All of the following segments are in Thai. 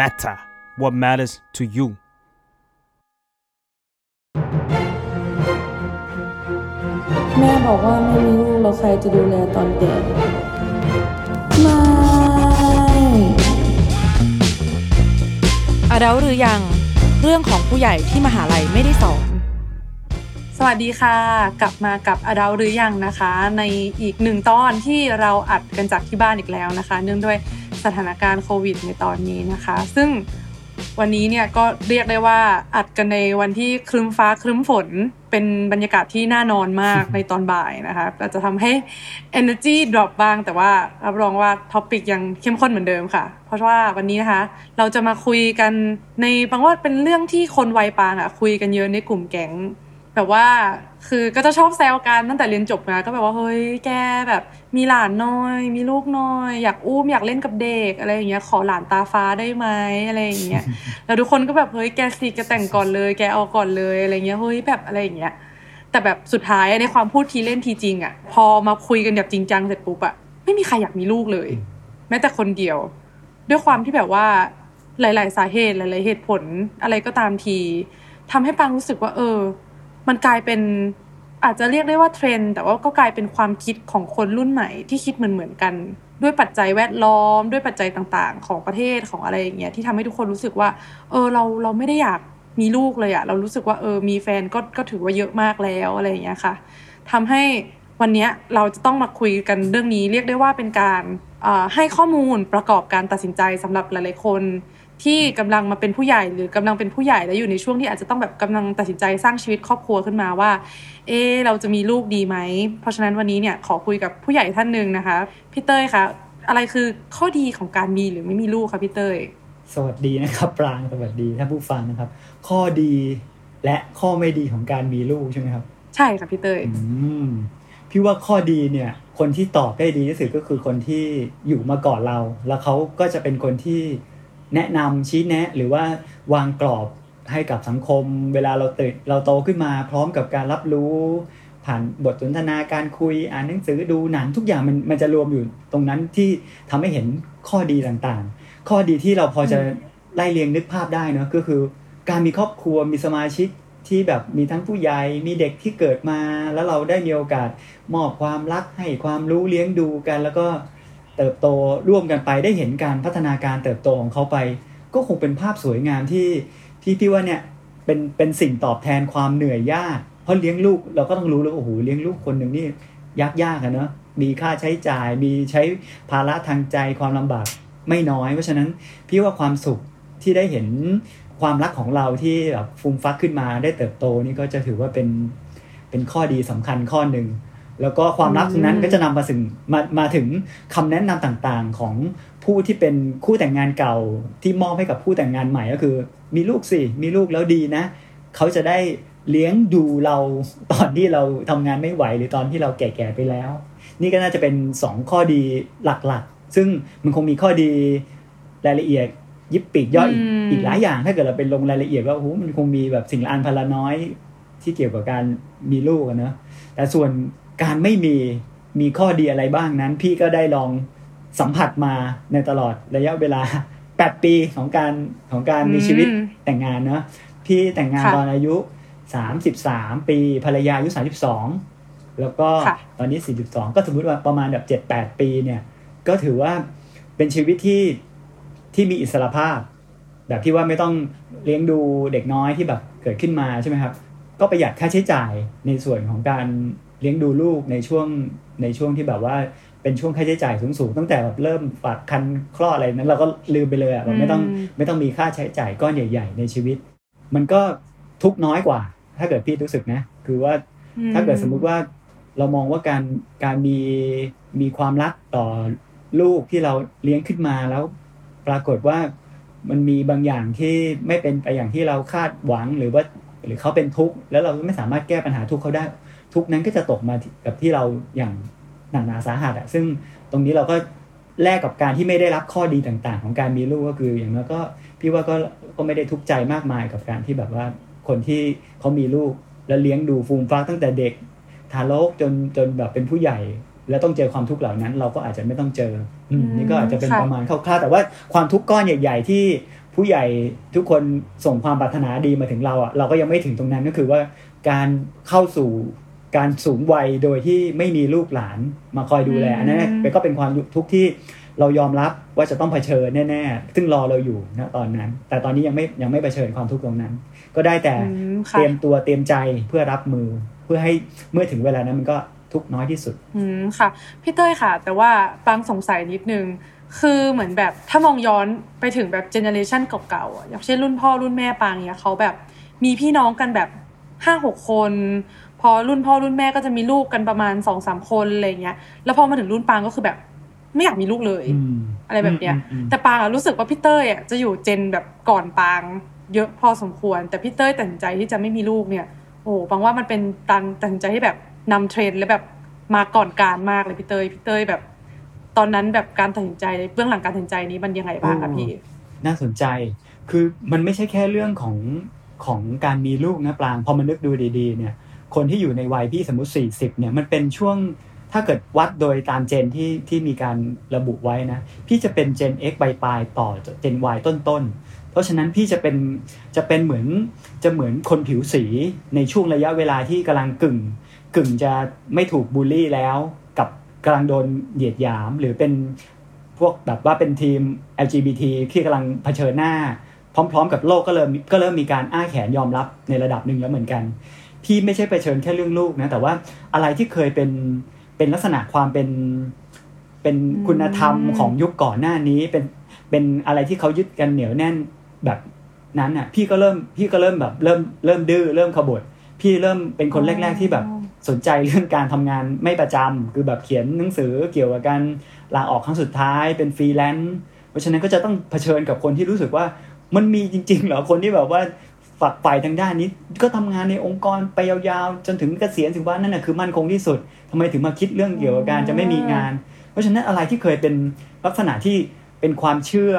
matter what matters to you แม่บอกว่าไม่มีลูกแล้วใครจะดูแลตอนแก่ไม่อาดัลหรือยังเรื่องของผู้ใหญ่ที่มหาลัยไม่ได้สอน สวัสดีค่ะ กลับมากับอดาหรือยังนะคะ ในอีกหนึ่งตอนที่เราอัดกันจากที่บ้านอีกแล้วนะคะ เนื่องด้วย สถานการณ์โควิดในตอนนี้นะคะ ซึ่งวันนี้เนี่ยก็เรียกได้ว่าอัดกันในวันที่ครึ้มฟ้าครึ้มฝนเป็นบรรยากาศที่น่านอนมากในตอนบ่ายนะคะอาจจะทำให้ energy drop บ้าง แต่ว่ารับรองว่าท็อปิกยังเข้มข้นเหมือนเดิมค่ะ เพราะว่าวันนี้นะคะ เราจะมาคุยกันในบางว่าเป็นเรื่องที่คนวัยปางอะคุยกันเยอะในกลุ่มแก๊ง แบบว่า คือก็จะชอบแซวกันตั้งแต่เรียนจบมาก็แบบว่าเฮ้ยแกแบบมีหลานน้อย มีลูกน้อย อยากอุ้มอยากเล่นกับเด็กอะไรอย่างเงี้ยขอหลานตาฟ้าได้ไหมอะไรอย่างเงี้ยแล้วทุกคนก็แบบเฮ้ยแกสิแกแต่งก่อนเลย แกเอาก่อนเลยอะไรเงี้ยเฮ้ยแบบอะไรอย่างเงี้ยแต่แบบสุดท้ายในความพูดทีเล่นทีจริงอะพอมาคุยกันแบบจริงจังเสร็จปุ๊บอะไม่มีใครอยากมีลูกเลย แม้แต่คนเดียว ด้วยความที่แบบว่าหลาย ๆ สาเหตุหลาย ๆ เหตุผลอะไรก็ตามทีทำให้ปังรู้สึกว่า เออ มันกลายเป็นอาจจะเรียกได้ว่าเทรนด์แต่ว่าก็กลายเป็นความคิดของคนรุ่นใหม่ที่คิดเหมือนเหมือนกัน ด้วยปัจจัยแวดล้อม ด้วยปัจจัยต่างๆ ของประเทศของอะไรอย่างเงี้ยที่ทำให้ทุกคนรู้สึกว่า เออเราเราไม่ได้อยากมีลูกเลยอะเรารู้สึกว่าเออมีแฟนก็ก็ถือว่าเยอะมากแล้วอะไรอย่างเงี้ยค่ะทำให้วันเนี้ยเราจะต้องมาคุยกันเรื่องนี้เรียกได้ว่าเป็นการอ่อให้ข้อมูลประกอบการตัดสินใจสำหรับหลายๆคน ที่กำลังมาเป็นผู้ใหญ่หรือกำลังเป็นผู้ใหญ่แล้วอยู่ในช่วงที่อาจจะต้องแบบกำลังตัดสินใจสร้างชีวิตครอบครัวขึ้นมาว่า เออเราจะมีลูกดีไหม เพราะฉะนั้นวันนี้เนี่ยขอคุยกับผู้ใหญ่ท่านหนึ่งนะคะพี่เต้ยคะอะไรคือข้อดีของการมีหรือไม่มีลูกคะพี่เต้ยสวัสดีนะครับปรางสวัสดีท่านผู้ฟังนะครับ ข้อดีและข้อไม่ดีของการมีลูกใช่ไหมครับ ใช่ค่ะพี่เต้ยอืมพี่ว่าข้อดีเนี่ย คนที่ตอบได้ดีที่สุดก็คือคนที่อยู่มาก่อนเรา แล้วเขาก็จะเป็นคนที่ แนะนำชี้แนะ หรือว่าวางกรอบให้กับสังคม เวลาเราเติบเราโตขึ้นมาพร้อมกับการรับรู้ ผ่านบทสนทนาการคุยอ่านหนังสือดูหนังทุกอย่างมันมันจะรวมอยู่ตรงนั้นที่ทำให้เห็นข้อดีต่างๆ ข้อดีที่เราพอจะไล่เรียงนึกภาพได้เนอะก็คือ การมีครอบครัวมีสมาชิกที่แบบมีทั้งผู้ใหญ่มีเด็กที่เกิดมา แล้วเราได้มีโอกาสมอบความรักให้ความรู้เลี้ยงดูกัน แล้วก็ เติบโตร่วมกันไปได้เห็นการพัฒนาการเติบโตของเขาไป ก็คงเป็นภาพสวยงามที่ที่พี่ว่าเนี่ยเป็นเป็นสิ่งตอบแทนความเหนื่อยยากเพราะเลี้ยงลูกเราก็ต้องรู้แล้วโอ้โหเลี้ยงลูกคนหนึ่งนี่ยากยากอะเนอะมีค่าใช้จ่าย มีใช้ภาระทางใจความลำบากไม่น้อย เพราะฉะนั้นพี่ว่าความสุขที่ได้เห็นความรักของเราที่แบบฟูมฟักขึ้นมาได้เติบโตนี่ก็จะถือว่าเป็นเป็นข้อดีสำคัญข้อหนึ่ง แล้วก็ความรักตรงนั้นก็จะนำมาถึงมามาถึงคำแนะนำต่างๆ ของผู้ที่เป็นคู่แต่งงานเก่าที่มอบให้กับผู้แต่งงานใหม่ก็คือ มีลูกสิมีลูกแล้วดีนะ เขาจะได้เลี้ยงดูเราตอนที่เราทำงานไม่ไหวหรือตอนที่เราแก่ๆไปแล้ว นี่ก็น่าจะเป็นสองข้อดีหลักๆ ซึ่งมันคงมีข้อดีรายละเอียดยิบปีกย่อยอีกอืมอีกหลายอย่างถ้าเกิดเราเป็นลงรายละเอียดว่าโอ้โหมันคงมีแบบสิ่งละอันพันละน้อยที่เกี่ยวกับการมีลูกอะเนอะแต่ส่วน การไม่มีมีข้อดีอะไรบ้างนั้น พี่ก็ได้ลองสัมผัสมาในตลอดระยะเวลา8ปีของการของการมีชีวิตอืมแต่งงานเนอะพี่แต่งงานค่ะตอนอายุ33ปีภรรยาอายุ32แล้วก็ค่ะตอนนี้42ก็สมมุติว่าประมาณแบบ7-8ปีเนี่ย ก็ถือว่าเป็นชีวิตที่ที่มีอิสรภาพ แบบที่ว่าไม่ต้องเลี้ยงดูเด็กน้อยที่แบบเกิดขึ้นมาใช่ไหมครับ ก็ประหยัดค่าใช้จ่ายในส่วนของการ เลี้ยงดูลูกในช่วงในช่วงที่แบบว่าเป็นช่วงค่าใช้จ่ายสูงๆตั้งแต่แบบเริ่มฝากคันคลอดอะไรนั้นเราก็ลืมไปเลยอะเราไม่ต้องอืมไม่ต้องมีค่าใช้จ่ายก้อนใหญ่ ๆ ในชีวิต มันก็ทุกข์น้อยกว่า ถ้าเกิดพี่รู้สึกนะ คือว่าถ้าเกิดสมมุติว่าเรามองว่าการการมีมีความรักต่อลูกที่เราเลี้ยงขึ้นมาแล้ว ปรากฏว่ามันมีบางอย่างที่ไม่เป็นไปอย่างที่เราคาดหวังหรือว่า หรือเขาเป็นทุกข์แล้วเราไม่สามารถแก้ปัญหาทุกข์เขาได้ ทุกข์นั้นก็จะตกมากับที่เราอย่างหนักหนาสาหัสอะซึ่งตรงนี้เราก็แลกกับการที่ไม่ได้รับข้อดีต่างๆ ของการมีลูกก็คืออย่างน้อยก็พี่ว่าก็ก็ไม่ได้ทุกข์ใจมากมายกับการที่แบบว่าคนที่เขามีลูกแล้วเลี้ยงดูฟูมฟักตั้งแต่เด็กทารกจนจนแบบเป็นผู้ใหญ่ แล้วต้องเจอความทุกข์เหล่านั้น เราก็อาจจะไม่ต้องเจออืมอืมนี่ก็อาจจะเป็นค่ะประมาณคร่าวๆแต่ว่าความทุกข์ก้อนใหญ่ ๆ ที่ผู้ใหญ่ทุกคนส่งความปรารถนาดีมาถึงเราอะเราก็ยังไม่ถึงตรงนั้นก็คือว่าการเข้าสู่ การสูงวัยโดยที่ไม่มีลูกหลานมาคอยดูแลอันนั้นนะก็เป็นความทุกข์ที่เรายอมรับว่าจะต้องเผชิญแน่ๆ ซึ่งรอเราอยู่นะตอนนั้น แต่ตอนนี้ยังไม่ยังไม่เผชิญความทุกข์ตรงนั้น ก็ได้แต่อืมเตค่ะเตรียมตัวเตรียมใจเพื่อรับมือ เพื่อให้เมื่อถึงเวลานั้นมันก็ทุกข์น้อยที่สุด อืมค่ะ พี่เต้ยค่ะ แต่ว่าปางสงสัยนิดนึง คือเหมือนแบบถ้ามองย้อนไปถึงแบบ generation เก่าๆอะอย่างเช่นรุ่นพ่อรุ่นแม่ปางเนี้ยเขาแบบมีพี่น้องกันแบบห้าหกคน พอรุ่นพ่อรุ่นแม่ก็จะมีลูกกันประมาณสองสามคนอะไรเงี้ย แล้วพอมาถึงรุ่นปางก็คือแบบ ไม่อยากมีลูกเลย อะไรแบบเนี้ยอืมอืมแต่ปางอะรู้สึกว่าพี่เต้ยอะจะอยู่ gen แบบก่อนปาง เยอะพอสมควร แต่พี่เต้ยตัดสินใจที่จะไม่มีลูกเนี่ย โอ้โหปางว่ามันเป็นการตัดสินใจที่แบบนำเทรนด์และแบบมาก่อนการมากเลยพี่เต้ยพี่เต้ยแบบ ตอนนั้นแบบการตัดสินใจเบื้องหลังการตัดสินใจนี้มันยังไงบ้างคะพี่น่าสนใจ คือมันไม่ใช่แค่เรื่องของของการมีลูกนะปราง พอมันนึกดูดี ๆ เนี่ย คนที่อยู่ในวัยพี่สมมติ 40เนี่ยมันเป็นช่วงถ้าเกิดวัดโดยตามเจนที่ที่มีการระบุไว้นะ พี่จะเป็นเจน X ปลายๆต่อเจน Y ต้นๆเพราะฉะนั้นพี่จะเป็นจะเป็นเหมือนจะเหมือนคนผิวสีในช่วงระยะเวลาที่กำลังกึ่ง กึ่งจะไม่ถูกบูลลี่แล้ว กับกำลังโดนเหยียดหยาม หรือเป็นพวกแบบว่าเป็นทีม LGBT ที่กำลังเผชิญหน้า พร้อม ๆ กับโลกก็เริ่มก็เริ่มมีการอ้าแขนยอมรับในระดับหนึ่งแล้วเหมือนกัน พี่ไม่ใช่ไปเชิญแค่เรื่องลูกนะแต่ว่าอะไรที่เคยเป็นเป็นลักษณะความเป็นเป็นคุณธรรมของยุคก่อนหน้านี้ เป็นเป็นอะไรที่เขายึดกันเหนียวแน่นแบบนั้นอะ พี่ก็เริ่มพี่ก็เริ่มแบบเริ่มเริ่มดื้อเริ่มขบถพี่เริ่มเป็นคนแรก ๆ ที่แบบสนใจเรื่องการทำงานไม่ประจำคือแบบเขียนหนังสือเกี่ยวกับการลาออกครั้งสุดท้ายเป็นฟรีแลนซ์เพราะฉะนั้นก็จะต้องเผชิญกับคนที่รู้สึกว่ามันมีจริงๆเหรอคนที่แบบว่า ฝักใฝ่ทางด้านนี้ ก็ทำงานในองค์กรไปยาวๆ จนถึงเกษียณถึงว่านั่นนะคือมั่นคงที่สุดทำไมถึงมาคิดเรื่องเกี่ยวกับการจะไม่มีงาน เพราะฉะนั้นอะไรที่เคยเป็นลักษณะที่เป็นความเชื่อ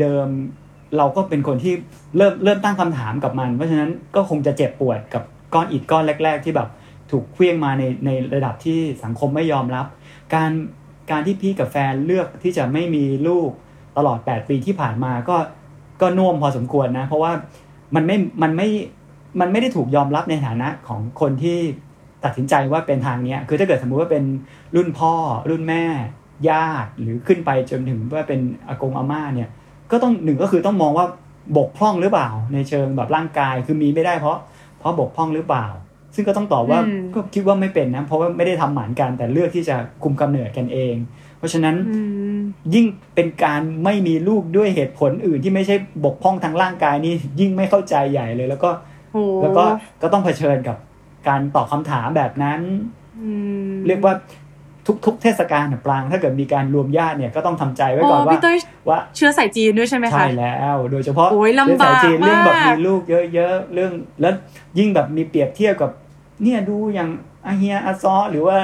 เดิมๆ เราก็เป็นคนที่เริ่มเริ่มตั้งคำถามกับมัน เพราะฉะนั้นก็คงจะเจ็บปวดกับก้อนอิฐก้อนแรก ๆ ที่แบบถูกเคลื่องมาในในระดับที่สังคมไม่ยอมรับ การการที่พี่กับแฟนเลือกที่จะไม่มีลูกตลอด 8 ปีที่ผ่านมาก็ก็น่วมพอสมควรนะ เพราะว่า มันไม่มันไม่มันไม่ได้ถูกยอมรับในฐานะของคนที่ตัดสินใจว่าเป็นทางเนี้ยคือถ้าเกิดสมมุติว่าเป็นรุ่นพ่อ รุ่นแม่ญาติหรือขึ้นไปจนถึงว่าเป็นอากงอาม่าเนี่ย ก็ต้องหนึ่งก็คือต้องมองว่าบกพร่องหรือเปล่า ในเชิงแบบร่างกายคือมีไม่ได้เพราะ เพราะบกพร่องหรือเปล่า ซึ่งก็ต้องตอบว่าอืมก็คิดว่าไม่เป็นนะเพราะว่าไม่ได้ทำหมันกันแต่เลือกที่จะคุมกำเนิดกันเอง เพราะฉะนั้นอืมยิ่งเป็นการไม่มีลูกด้วยเหตุผลอื่นที่ไม่ใช่บกพร่องทางร่างกายนี่ยิ่งไม่เข้าใจใหญ่เลย แล้วก็โหแล้วก็ก็ต้องเผชิญกับการตอบคำถามแบบนั้นอืมเรียกว่าทุกๆเทศกาลน่ะปรางถ้าเกิดมีการรวมญาติเนี่ยก็ต้องทำใจไว้โอ้ก่อนว่าพี่เต้ยว่าเชื้อสายจีนด้วยใช่ไหมคะใช่แล้ว โดยเฉพาะโอ้ยลำบากเรื่องสายจีนเรื่องแบบมากมีลูกเยอะๆเรื่องแล้วยิ่งแบบมีเปรียบเทียบกับ เนี่ยดูอย่างอาเฮียอาซอหรือว่า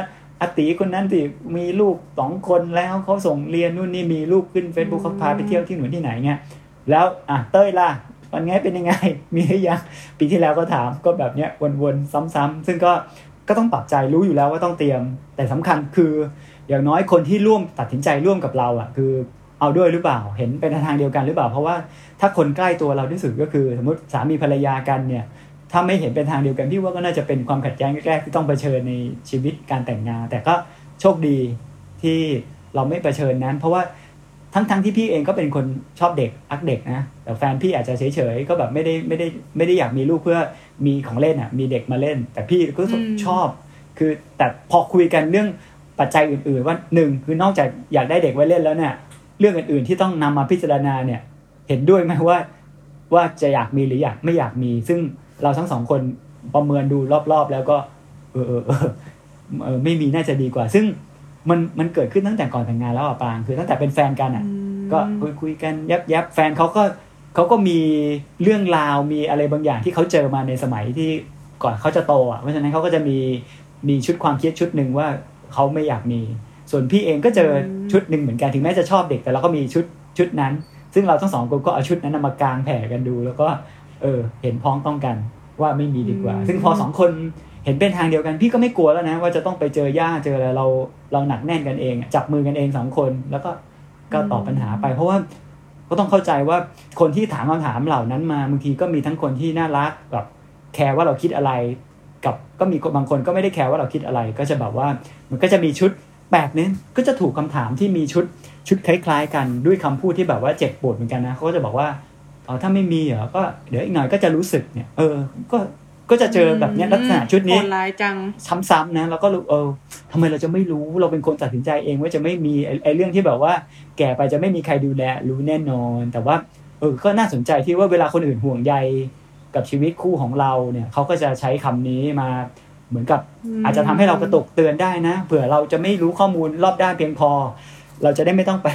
อาตีคนนั้นที่มีลูกสองคนแล้วเขาส่งเรียนนู่นนี่มีลูกขึ้น Facebook เขาพาไปเที่ยวที่หนุนที่ไหนเงี้ยแล้วอะเต้ยล่ะวันไงเป็นยังไง มีหรือยังปีที่แล้วก็ถามก็แบบเนี้ยวนๆซ้ำๆซึ่งก็ก็ต้องปรับใจรู้อยู่แล้วว่าต้องเตรียม แต่สำคัญคืออย่างน้อยคนที่ร่วมตัดสินใจร่วมกับเราอะ คือเอาด้วยหรือเปล่าเห็นเป็นทางเดียวกันหรือเปล่า เพราะว่าถ้าคนใกล้ตัวเราที่สุดก็คือ สมมติสามีภรรยากันเนี่ย ถ้าไม่เห็นเป็นทางเดียวกันพี่ว่าก็น่าจะเป็นความขัดแย้งแรกๆที่ต้องเผชิญในชีวิตการแต่งงาน แต่ก็โชคดีที่เราไม่เผชิญนั้น เพราะว่าทั้งๆทที่พี่เองก็เป็นคนชอบเด็กอักเด็กนะแต่แฟนพี่อาจจะเฉยๆก็แบบไม่ได้ไม่ได้ไม่ได้อยากมีลูกเพื่อมีของเล่นอะมีเด็กมาเล่น แต่พี่ก็อชอบ คือแต่พอคุยกันเรื่องปัจจัยอื่นๆ ว่าหนึ่งคือนอกจากอยากได้เด็กไว้เล่นแล้วเนี่ยเรื่องอื่นๆที่ต้องนำมาพิจารณาเนี่ย เห็นด้วยไหมว่าว่าจะอยากมีหรืออยากไม่อยากมี ซึ่ง เราทั้งสองคนประเมินดูรอบๆ แล้วก็เออเออเออเออไม่มีน่าจะดีกว่า ซึ่งมันมันเกิดขึ้นตั้งแต่ก่อนแต่งงานแล้วอะปางคือตั้งแต่เป็นแฟนกันอะ ก็คุยคุยกันยับยับแฟนเขาก็เขาก็มีเรื่องราวมีอะไรบางอย่างที่เขาเจอมาในสมัยที่ก่อนเขาจะโตอะเพราะฉะนั้นเขาก็จะมีมีชุดความคิดชุดหนึ่งว่าเขาไม่อยากมี ส่วนพี่เองก็เจอชุดหนึ่งเหมือนกันถึงแม้จะชอบเด็กแต่เราก็มีชุดชุดนั้น ซึ่งเราทั้งสองคนก็เอาชุดนั้นนะมากางแผ่กันดู แล้วก็ เออ เห็นพ้องต้องกันว่าไม่มีดีกว่าอืมซึ่งพอสองคนเห็นเป็นทางเดียวกันพี่ก็ไม่กลัวแล้วนะ ว่าจะต้องไปเจอย่าเจออะไรเราเราหนักแน่นกันเอง จับมือกันเองสองคนแล้วก็ก็ตอบปัญหาไป เพราะว่าก็ต้องเข้าใจว่าคนที่ถามคำถามเหล่านั้นมาบางทีก็มีทั้งคนที่น่ารักแบบแคร์ว่าเราคิดอะไร กับก็มีบางคนก็ไม่ได้แคร์ว่าเราคิดอะไร ก็จะแบบว่ามันก็จะมีชุดแบบนี้ก็จะถูกคำถามที่มีชุดชุดคล้าย ๆ กันด้วยคำพูดที่แบบว่าเจ็บปวดเหมือนกันนะเขาก็จะบอกว่าเออถ้าไม่มีเหรอก็เดี๋ยวอีกหน่อยก็จะรู้สึกเนี่ย เออ ก็ก็จะเจอแบบเนี้ยลักษณะชุดนี้โหดร้ายจังซ้ำๆนะแล้วก็รู้เออทำไมเราจะไม่รู้เราเป็นคนตัดสินใจเองว่าจะไม่มีไอ้ไอ้เรื่องที่แบบว่า แก่ไปจะไม่มีใครดูแลรู้แน่นอน แต่ว่า เออ ก็น่าสนใจที่ว่าเวลาคนอื่นห่วงใยกับชีวิตคู่ของเราเนี่ยเขาก็จะใช้คำนี้มาเหมือนกับอืมอาจจะทำให้เรากระตุกเตือนได้นะเผื่อเราจะไม่รู้ข้อมูลรอบด้านเพียงพอ เราจะได้ไม่ต้องไป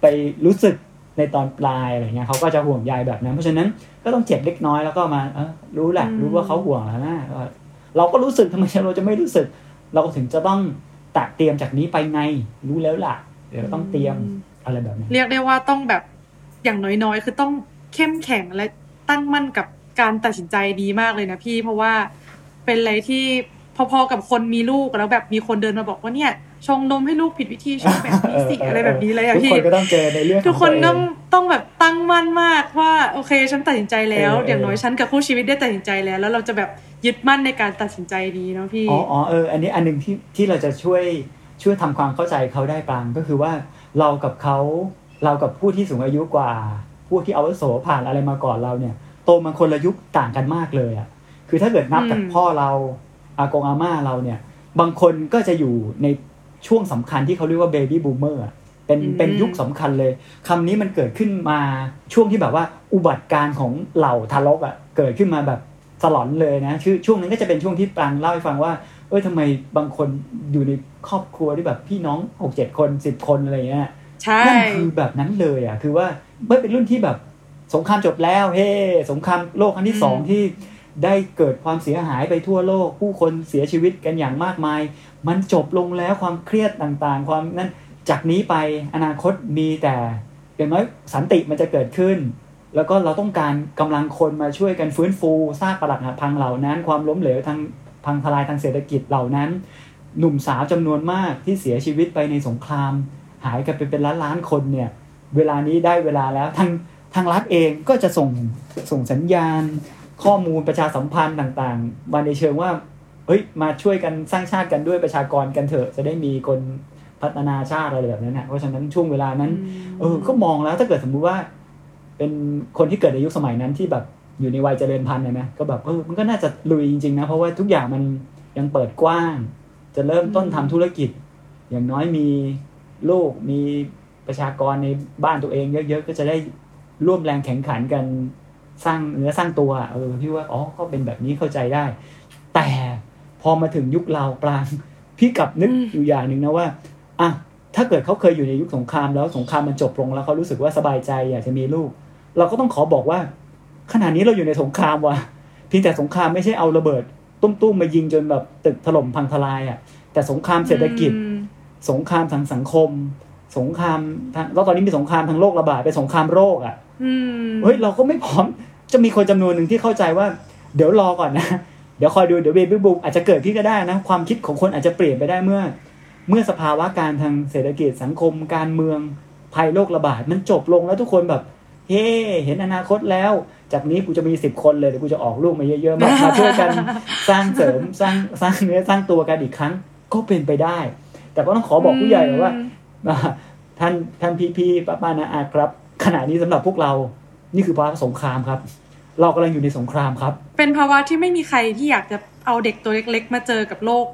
ไปรู้สึก ในตอนปลายอะไรเงี้ยเขาก็จะห่วงใยแบบนั้น เพราะฉะนั้นก็ต้องเจ็บเล็กน้อยแล้วก็มาเออรู้แหละ รู้ว่าเขาห่วงแล้วนะก็เราก็รู้สึกทำไมเราจะไม่รู้สึก เราก็ถึงจะต้องตักเตรียมจากนี้ไปไง รู้แล้วล่ะ เดี๋ยวต้องเตรียมอะไรแบบนี้ เรียกได้ว่าต้องแบบอย่างน้อยๆ คือต้องเข้มแข็งและตั้งมั่นกับการตัดสินใจดีมากเลยนะพี่ เพราะว่าเป็นอะไรที่ พอๆกับคนมีลูกแล้วแบบมีคนเดินมาบอกว่าเนี่ยชงนมให้ลูกผิดวิธีชงแบบนี้สิเออเอออะไรแบบนี้เลยอะทุกพี่คนก็ต้องเจอในเรื่องทุกคนขต้อองงตัวเต้องแบบตั้งมั่นมากว่าโอเคฉันตัดสินใจแล้วเออเอออย่างน้อยฉันกับคู่ชีวิตได้ตัดสินใจแล้ว แล้วเราจะแบบยึดมั่นในการตัดสินใจดีเนาะพี่อ๋ออ๋อเอออันนี้อันหนึ่งที่ที่เราจะช่วยช่วยทำความเข้าใจเขาได้ปรางก็คือว่าเรากับเขาเรากับผู้ที่สูงอายุกว่า ผู้ที่อาวุโสผ่านอะไรมาก่อนเราเนี่ย โตมาคนละยุคต่างกันมากเลยอะคือถ้าเกิดนับจากอืมพ่อเรา อากงอาม่าเราเนี่ย บางคนก็จะอยู่ในช่วงสำคัญที่เขาเรียกว่าเบบี้บูมเมอร์เป็นเป็นยุคสำคัญเลยคำนี้มันเกิดขึ้นมาช่วงที่แบบว่าอุบัติการณ์ของเหล่าทารกอะเกิดขึ้นมาแบบสลอนเลยนะชื่อช่วงนั้นก็จะเป็นช่วงที่ปรางเล่าให้ฟังว่า เอ้ยทำไมบางคนอยู่ในครอบครัวที่แบบพี่น้องหกเจ็ดคนสิบคนอะไรเงี้ยใช่นั่นคือแบบนั้นเลยอะ คือว่าไม่เป็นรุ่นที่แบบสงครามจบแล้ว เฮ้ สงครามโลกครั้งที่สองที่ ได้เกิดความเสียหายไปทั่วโลก ผู้คนเสียชีวิตกันอย่างมากมาย มันจบลงแล้วความเครียดต่างๆ ความนั้นจากนี้ไปอนาคตมีแต่อย่างน้อยสันติมันจะเกิดขึ้น แล้วก็เราต้องการกำลังคนมาช่วยกันฟื้นฟูซากปรักหักพังเหล่านั้น ความล้มเหลวทางพังทลายทางเศรษฐกิจเหล่านั้น หนุ่มสาวจำนวนมากที่เสียชีวิตไปในสงคราม หายกันไปเป็นล้านล้านคนเนี่ยเวลานี้ได้เวลาแล้วทางทางรัฐเองก็จะส่งส่งสัญญาณ ข้อมูลประชาสัมพันธ์ต่างๆ มาในเชิงว่าเฮ้ยมาช่วยกันสร้างชาติกันด้วยประชากรกันเถอะ จะได้มีคนพัฒนาชาติอะไรแบบนั้นนะเพราะฉะนั้นช่วงเวลานั้น เออก็มองแล้วถ้าเกิดสมมุติว่า เป็นคนที่เกิดในยุคสมัยนั้นที่แบบอยู่ในวัยเจริญพันธุ์นะนะก็แบบเออมันก็น่าจะลุยจริงๆนะเพราะว่าทุกอย่างมันยังเปิดกว้าง จะเริ่มต้นทำธุรกิจ อย่างน้อยมีลูกมีประชากรในบ้านตัวเองเยอะๆก็จะได้ร่วมแรงแข่งขันกัน สร้างเนื้อสร้างตัวเออพี่ว่าอ๋อก็เป็นแบบนี้เข้าใจได้ แต่พอมาถึงยุคเราปราง พี่กลับนึกอืมอยู่อย่างหนึ่งนะว่าอะถ้าเกิดเขาเคยอยู่ในยุคสงครามแล้วสงครามมันจบลงแล้วเขารู้สึกว่าสบายใจอยากจะมีลูก เราก็ต้องขอบอกว่า ขณะนี้เราอยู่ในสงครามว่ะเพียงแต่สงครามไม่ใช่เอาระเบิด ตุ้มๆมายิงจนแบบตึกถล่มพังทลายอะ แต่สงครามเศรษฐกิจอืมสงครามทางสังคม สงครามทางแล้วตอนนี้มีสงครามทางโรคระบาดเป็นสงครามโรคอะอืม เฮ้ยเราก็ไม่พร้อม จะมีคนจำนวนหนึ่งที่เข้าใจว่า เดี๋ยวรอก่อนนะ เดี๋ยวคอยดูเดี๋ยวเบบี้บูมอาจจะเกิดขึ้นก็ได้นะ ความคิดของคนอาจจะเปลี่ยนไปได้เมื่อ เมื่อสภาวะการทางเศรษฐกิจสังคม การเมืองภัยโรคระบาดมันจบลงแล้วทุกคนแบบเฮ้ เห็นอนาคตแล้ว จากนี้กูจะมีสิบคนเลยเดี๋ยวกูจะออกลูกมาเยอะๆมามาช่วยกันสร้างเสริมสร้างสร้างเนื้อสร้างตัวกันอีกครั้งก็เป็นไปได้ แต่ก็ต้องขอบอกผู้ใหญ่ก่อนว่าอ่าท่านท่านพี่พี่ป้าป้านาอาครับข ณะนี้สำหรับพวกเรา นี่คือภาวะสงครามครับ เรากำลังอยู่ในสงครามครับ เป็นภาวะที่ไม่มีใครที่อยากจะเอาเด็กตัวเล็ก ๆ มาเจอกับโลก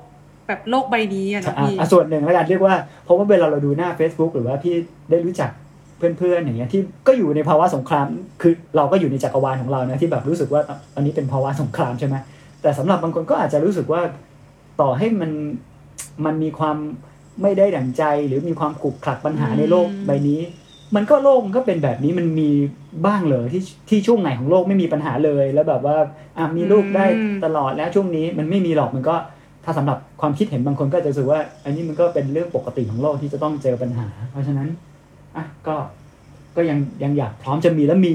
แบบโลกใบนี้อะนะอะพี่อะส่วนหนึ่งแล้วกันเรียกว่าเพราะว่าเวลาเราดูหน้า Facebook หรือว่าพี่ได้รู้จักเพื่อนๆอย่างเงี้ยที่ก็อยู่ในภาวะสงคราม คือเราก็อยู่ในจักรวาลของเรานะที่แบบรู้สึกว่าอันนี้เป็นภาวะสงครามใช่ไหมแต่สำหรับบางคนก็อาจจะรู้สึกว่าต่อให้มันมันมีความไม่ได้ดั่งใจหรือมีความขลุกขลักปัญหาในโลกใบนี้ มันก็โลกมันก็เป็นแบบนี้มันมีบ้างเลยที่ที่ช่วงไหนของโลกไม่มีปัญหาเลย แล้วแบบว่าอะมีลูกได้อืมตลอดแล้วช่วงนี้มันไม่มีหรอกมันก็ถ้าสำหรับความคิดเห็นบางคนก็จะรู้สึกว่า อันนี้มันก็เป็นเรื่องปกติของโลกที่จะต้องเจอปัญหา เพราะฉะนั้นอะก็ก็ยังยังอยากพร้อมจะมีแล้วมี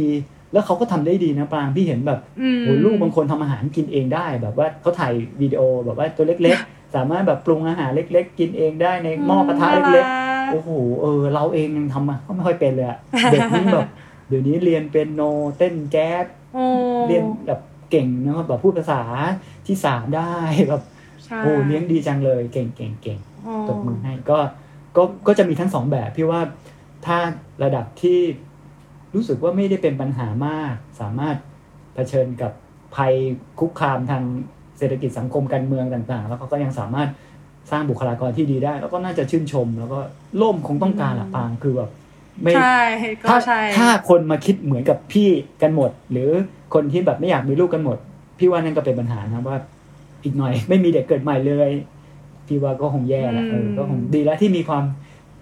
แล้วเขาก็ทำได้ดีนะปรางพี่เห็นแบบอืมโอ้ลูกบางคนทำอาหารกินเองได้ แบบว่าเขาถ่ายวิดีโอแบบว่าตัวเล็กๆ สามารถแบบปรุงอาหารเล็ก ๆ กินเองได้ในหม้อกระทะเล็กๆ โอ้โหเออเราเองยังทำอะก็ไม่ค่อยเป็นเลยอะเด็กนี่แบบเดี๋ยวนี้เรียนเป็นโนเต้นแจ๊สโอ้เรียนแบบเก่งนะครับแบบพูดภาษาที่สามได้แบบใช่โอ้เลี้ยงดีจังเลยเก่งเก่งเก่งโอ้ตบมือให้ก็ก็ก็จะมีทั้งสองแบบพี่ว่าถ้าระดับที่รู้สึกว่าไม่ได้เป็นปัญหามาก สามารถเผชิญกับภัยคุกคามทางเศรษฐกิจสังคมการเมืองต่าง ๆ แล้วเขาก็ยังสามารถ สร้างบุคลากรที่ดีได้ แล้วก็น่าจะชื่นชม แล้วก็โล่มคงต้องการละปางคือแบบไม่ใช่ก็ถ้าใช่ถ้าคนมาคิดเหมือนกับพี่กันหมด หรือคนที่แบบไม่อยากมีลูกกันหมด พี่ว่านั่นก็เป็นปัญหานะว่าอีกหน่อย ไม่มีเด็กเกิดใหม่เลย พี่ว่าก็คงแย่แหละเออก็คงดีแล้วที่มีความ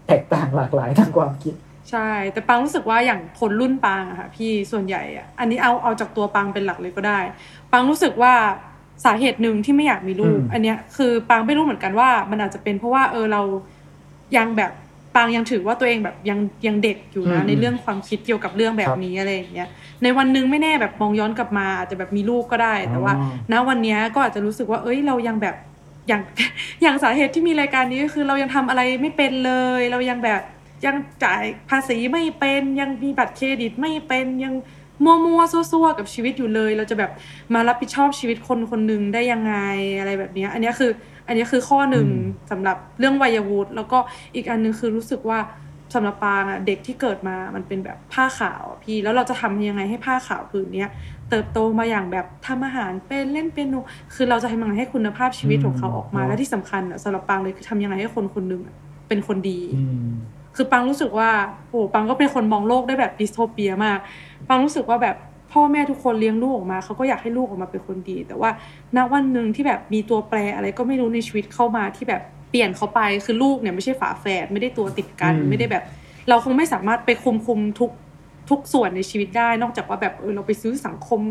แตกต่างหลากหลายทางความคิด ใช่ แต่ปังรู้สึกว่าอย่างคนรุ่นปังอะค่ะพี่ส่วนใหญ่อะอันนี้เอาเอาจากตัวปังเป็นหลักเลยก็ได้ ปังรู้สึกว่า สาเหตุหนึ่งที่ไม่อยากมีลูกอืมอันเนี้ยคือปังไม่รู้เหมือนกันว่า มันอาจจะเป็นเพราะว่าเออเรายังแบบปังยังถือว่าตัวเองแบบยังยังเด็กอยู่นะอืมในเรื่องความคิดเกี่ยวกับเรื่องแบบนี้อะไรอย่างเงี้ยในวันหนึงไม่แน่แบบมองย้อนกลับมาอาจจะแบบมีลูกก็ได้ แต่ว่าอ๋อณวันเนี้ยก็อาจจะรู้สึกว่า เอ้ยเรายังแบบอย่างอย่างสาเหตุที่มีรายการนี้ก็คือเรายังทำอะไรไม่เป็นเลย เรายังแบบยังจ่ายภาษีไม่เป็นยังมีบัตรเครดิตไม่เป็นยัง มัวมัวๆซั่วๆกับชีวิตอยู่เลย เราจะแบบมารับผิดชอบชีวิตคนคนหนึ่งได้ยังไงอะไรแบบเนี้ยอันเนี้ยคือ อันเนี้ยคือข้อหนึ่งอืมสำหรับเรื่องวัยวุฒิแล้วก็อีกอันหนึงคือรู้สึกว่าสำหรับปางอะเด็กที่เกิดมามันเป็นแบบผ้าขาวอะพี่แล้วเราจะทำยังไงให้ผ้าขาวผืนเนี้ยเติบโตมาอย่างแบบทำอาหารเป็นเล่นเป็นโนคือเราจะทำยังไงให้คุณภาพชีวิตของเขาออกมาอืมและที่สำคัญอะสำหรับปังเลยคือทำยังไงให้คนคนหนึ่งอะเป็นคนดีอืมคือปังรู้สึกว่าโอ้ปังก็เป็นคนมองโลกได้แบบดิสโทเปียมาก ปังรู้สึกว่าแบบพ่อแม่ทุกคนเลี้ยงลูกออกมาเขาก็อยากให้ลูกออกมาเป็นคนดี แต่ว่าณวันหนึ่งที่แบบมีตัวแปรอะไรก็ไม่รู้ในชีวิตเข้ามาที่แบบเปลี่ยนเขาไปคือลูกเนี่ยไม่ใช่ฝาแฝดไม่ได้ตัวติดกันอืมไม่ได้แบบ เราคงไม่สามารถไปคุมคุมทุกทุกส่วนในชีวิตได้ นอกจากว่าแบบเออเราไปซื้อสังคม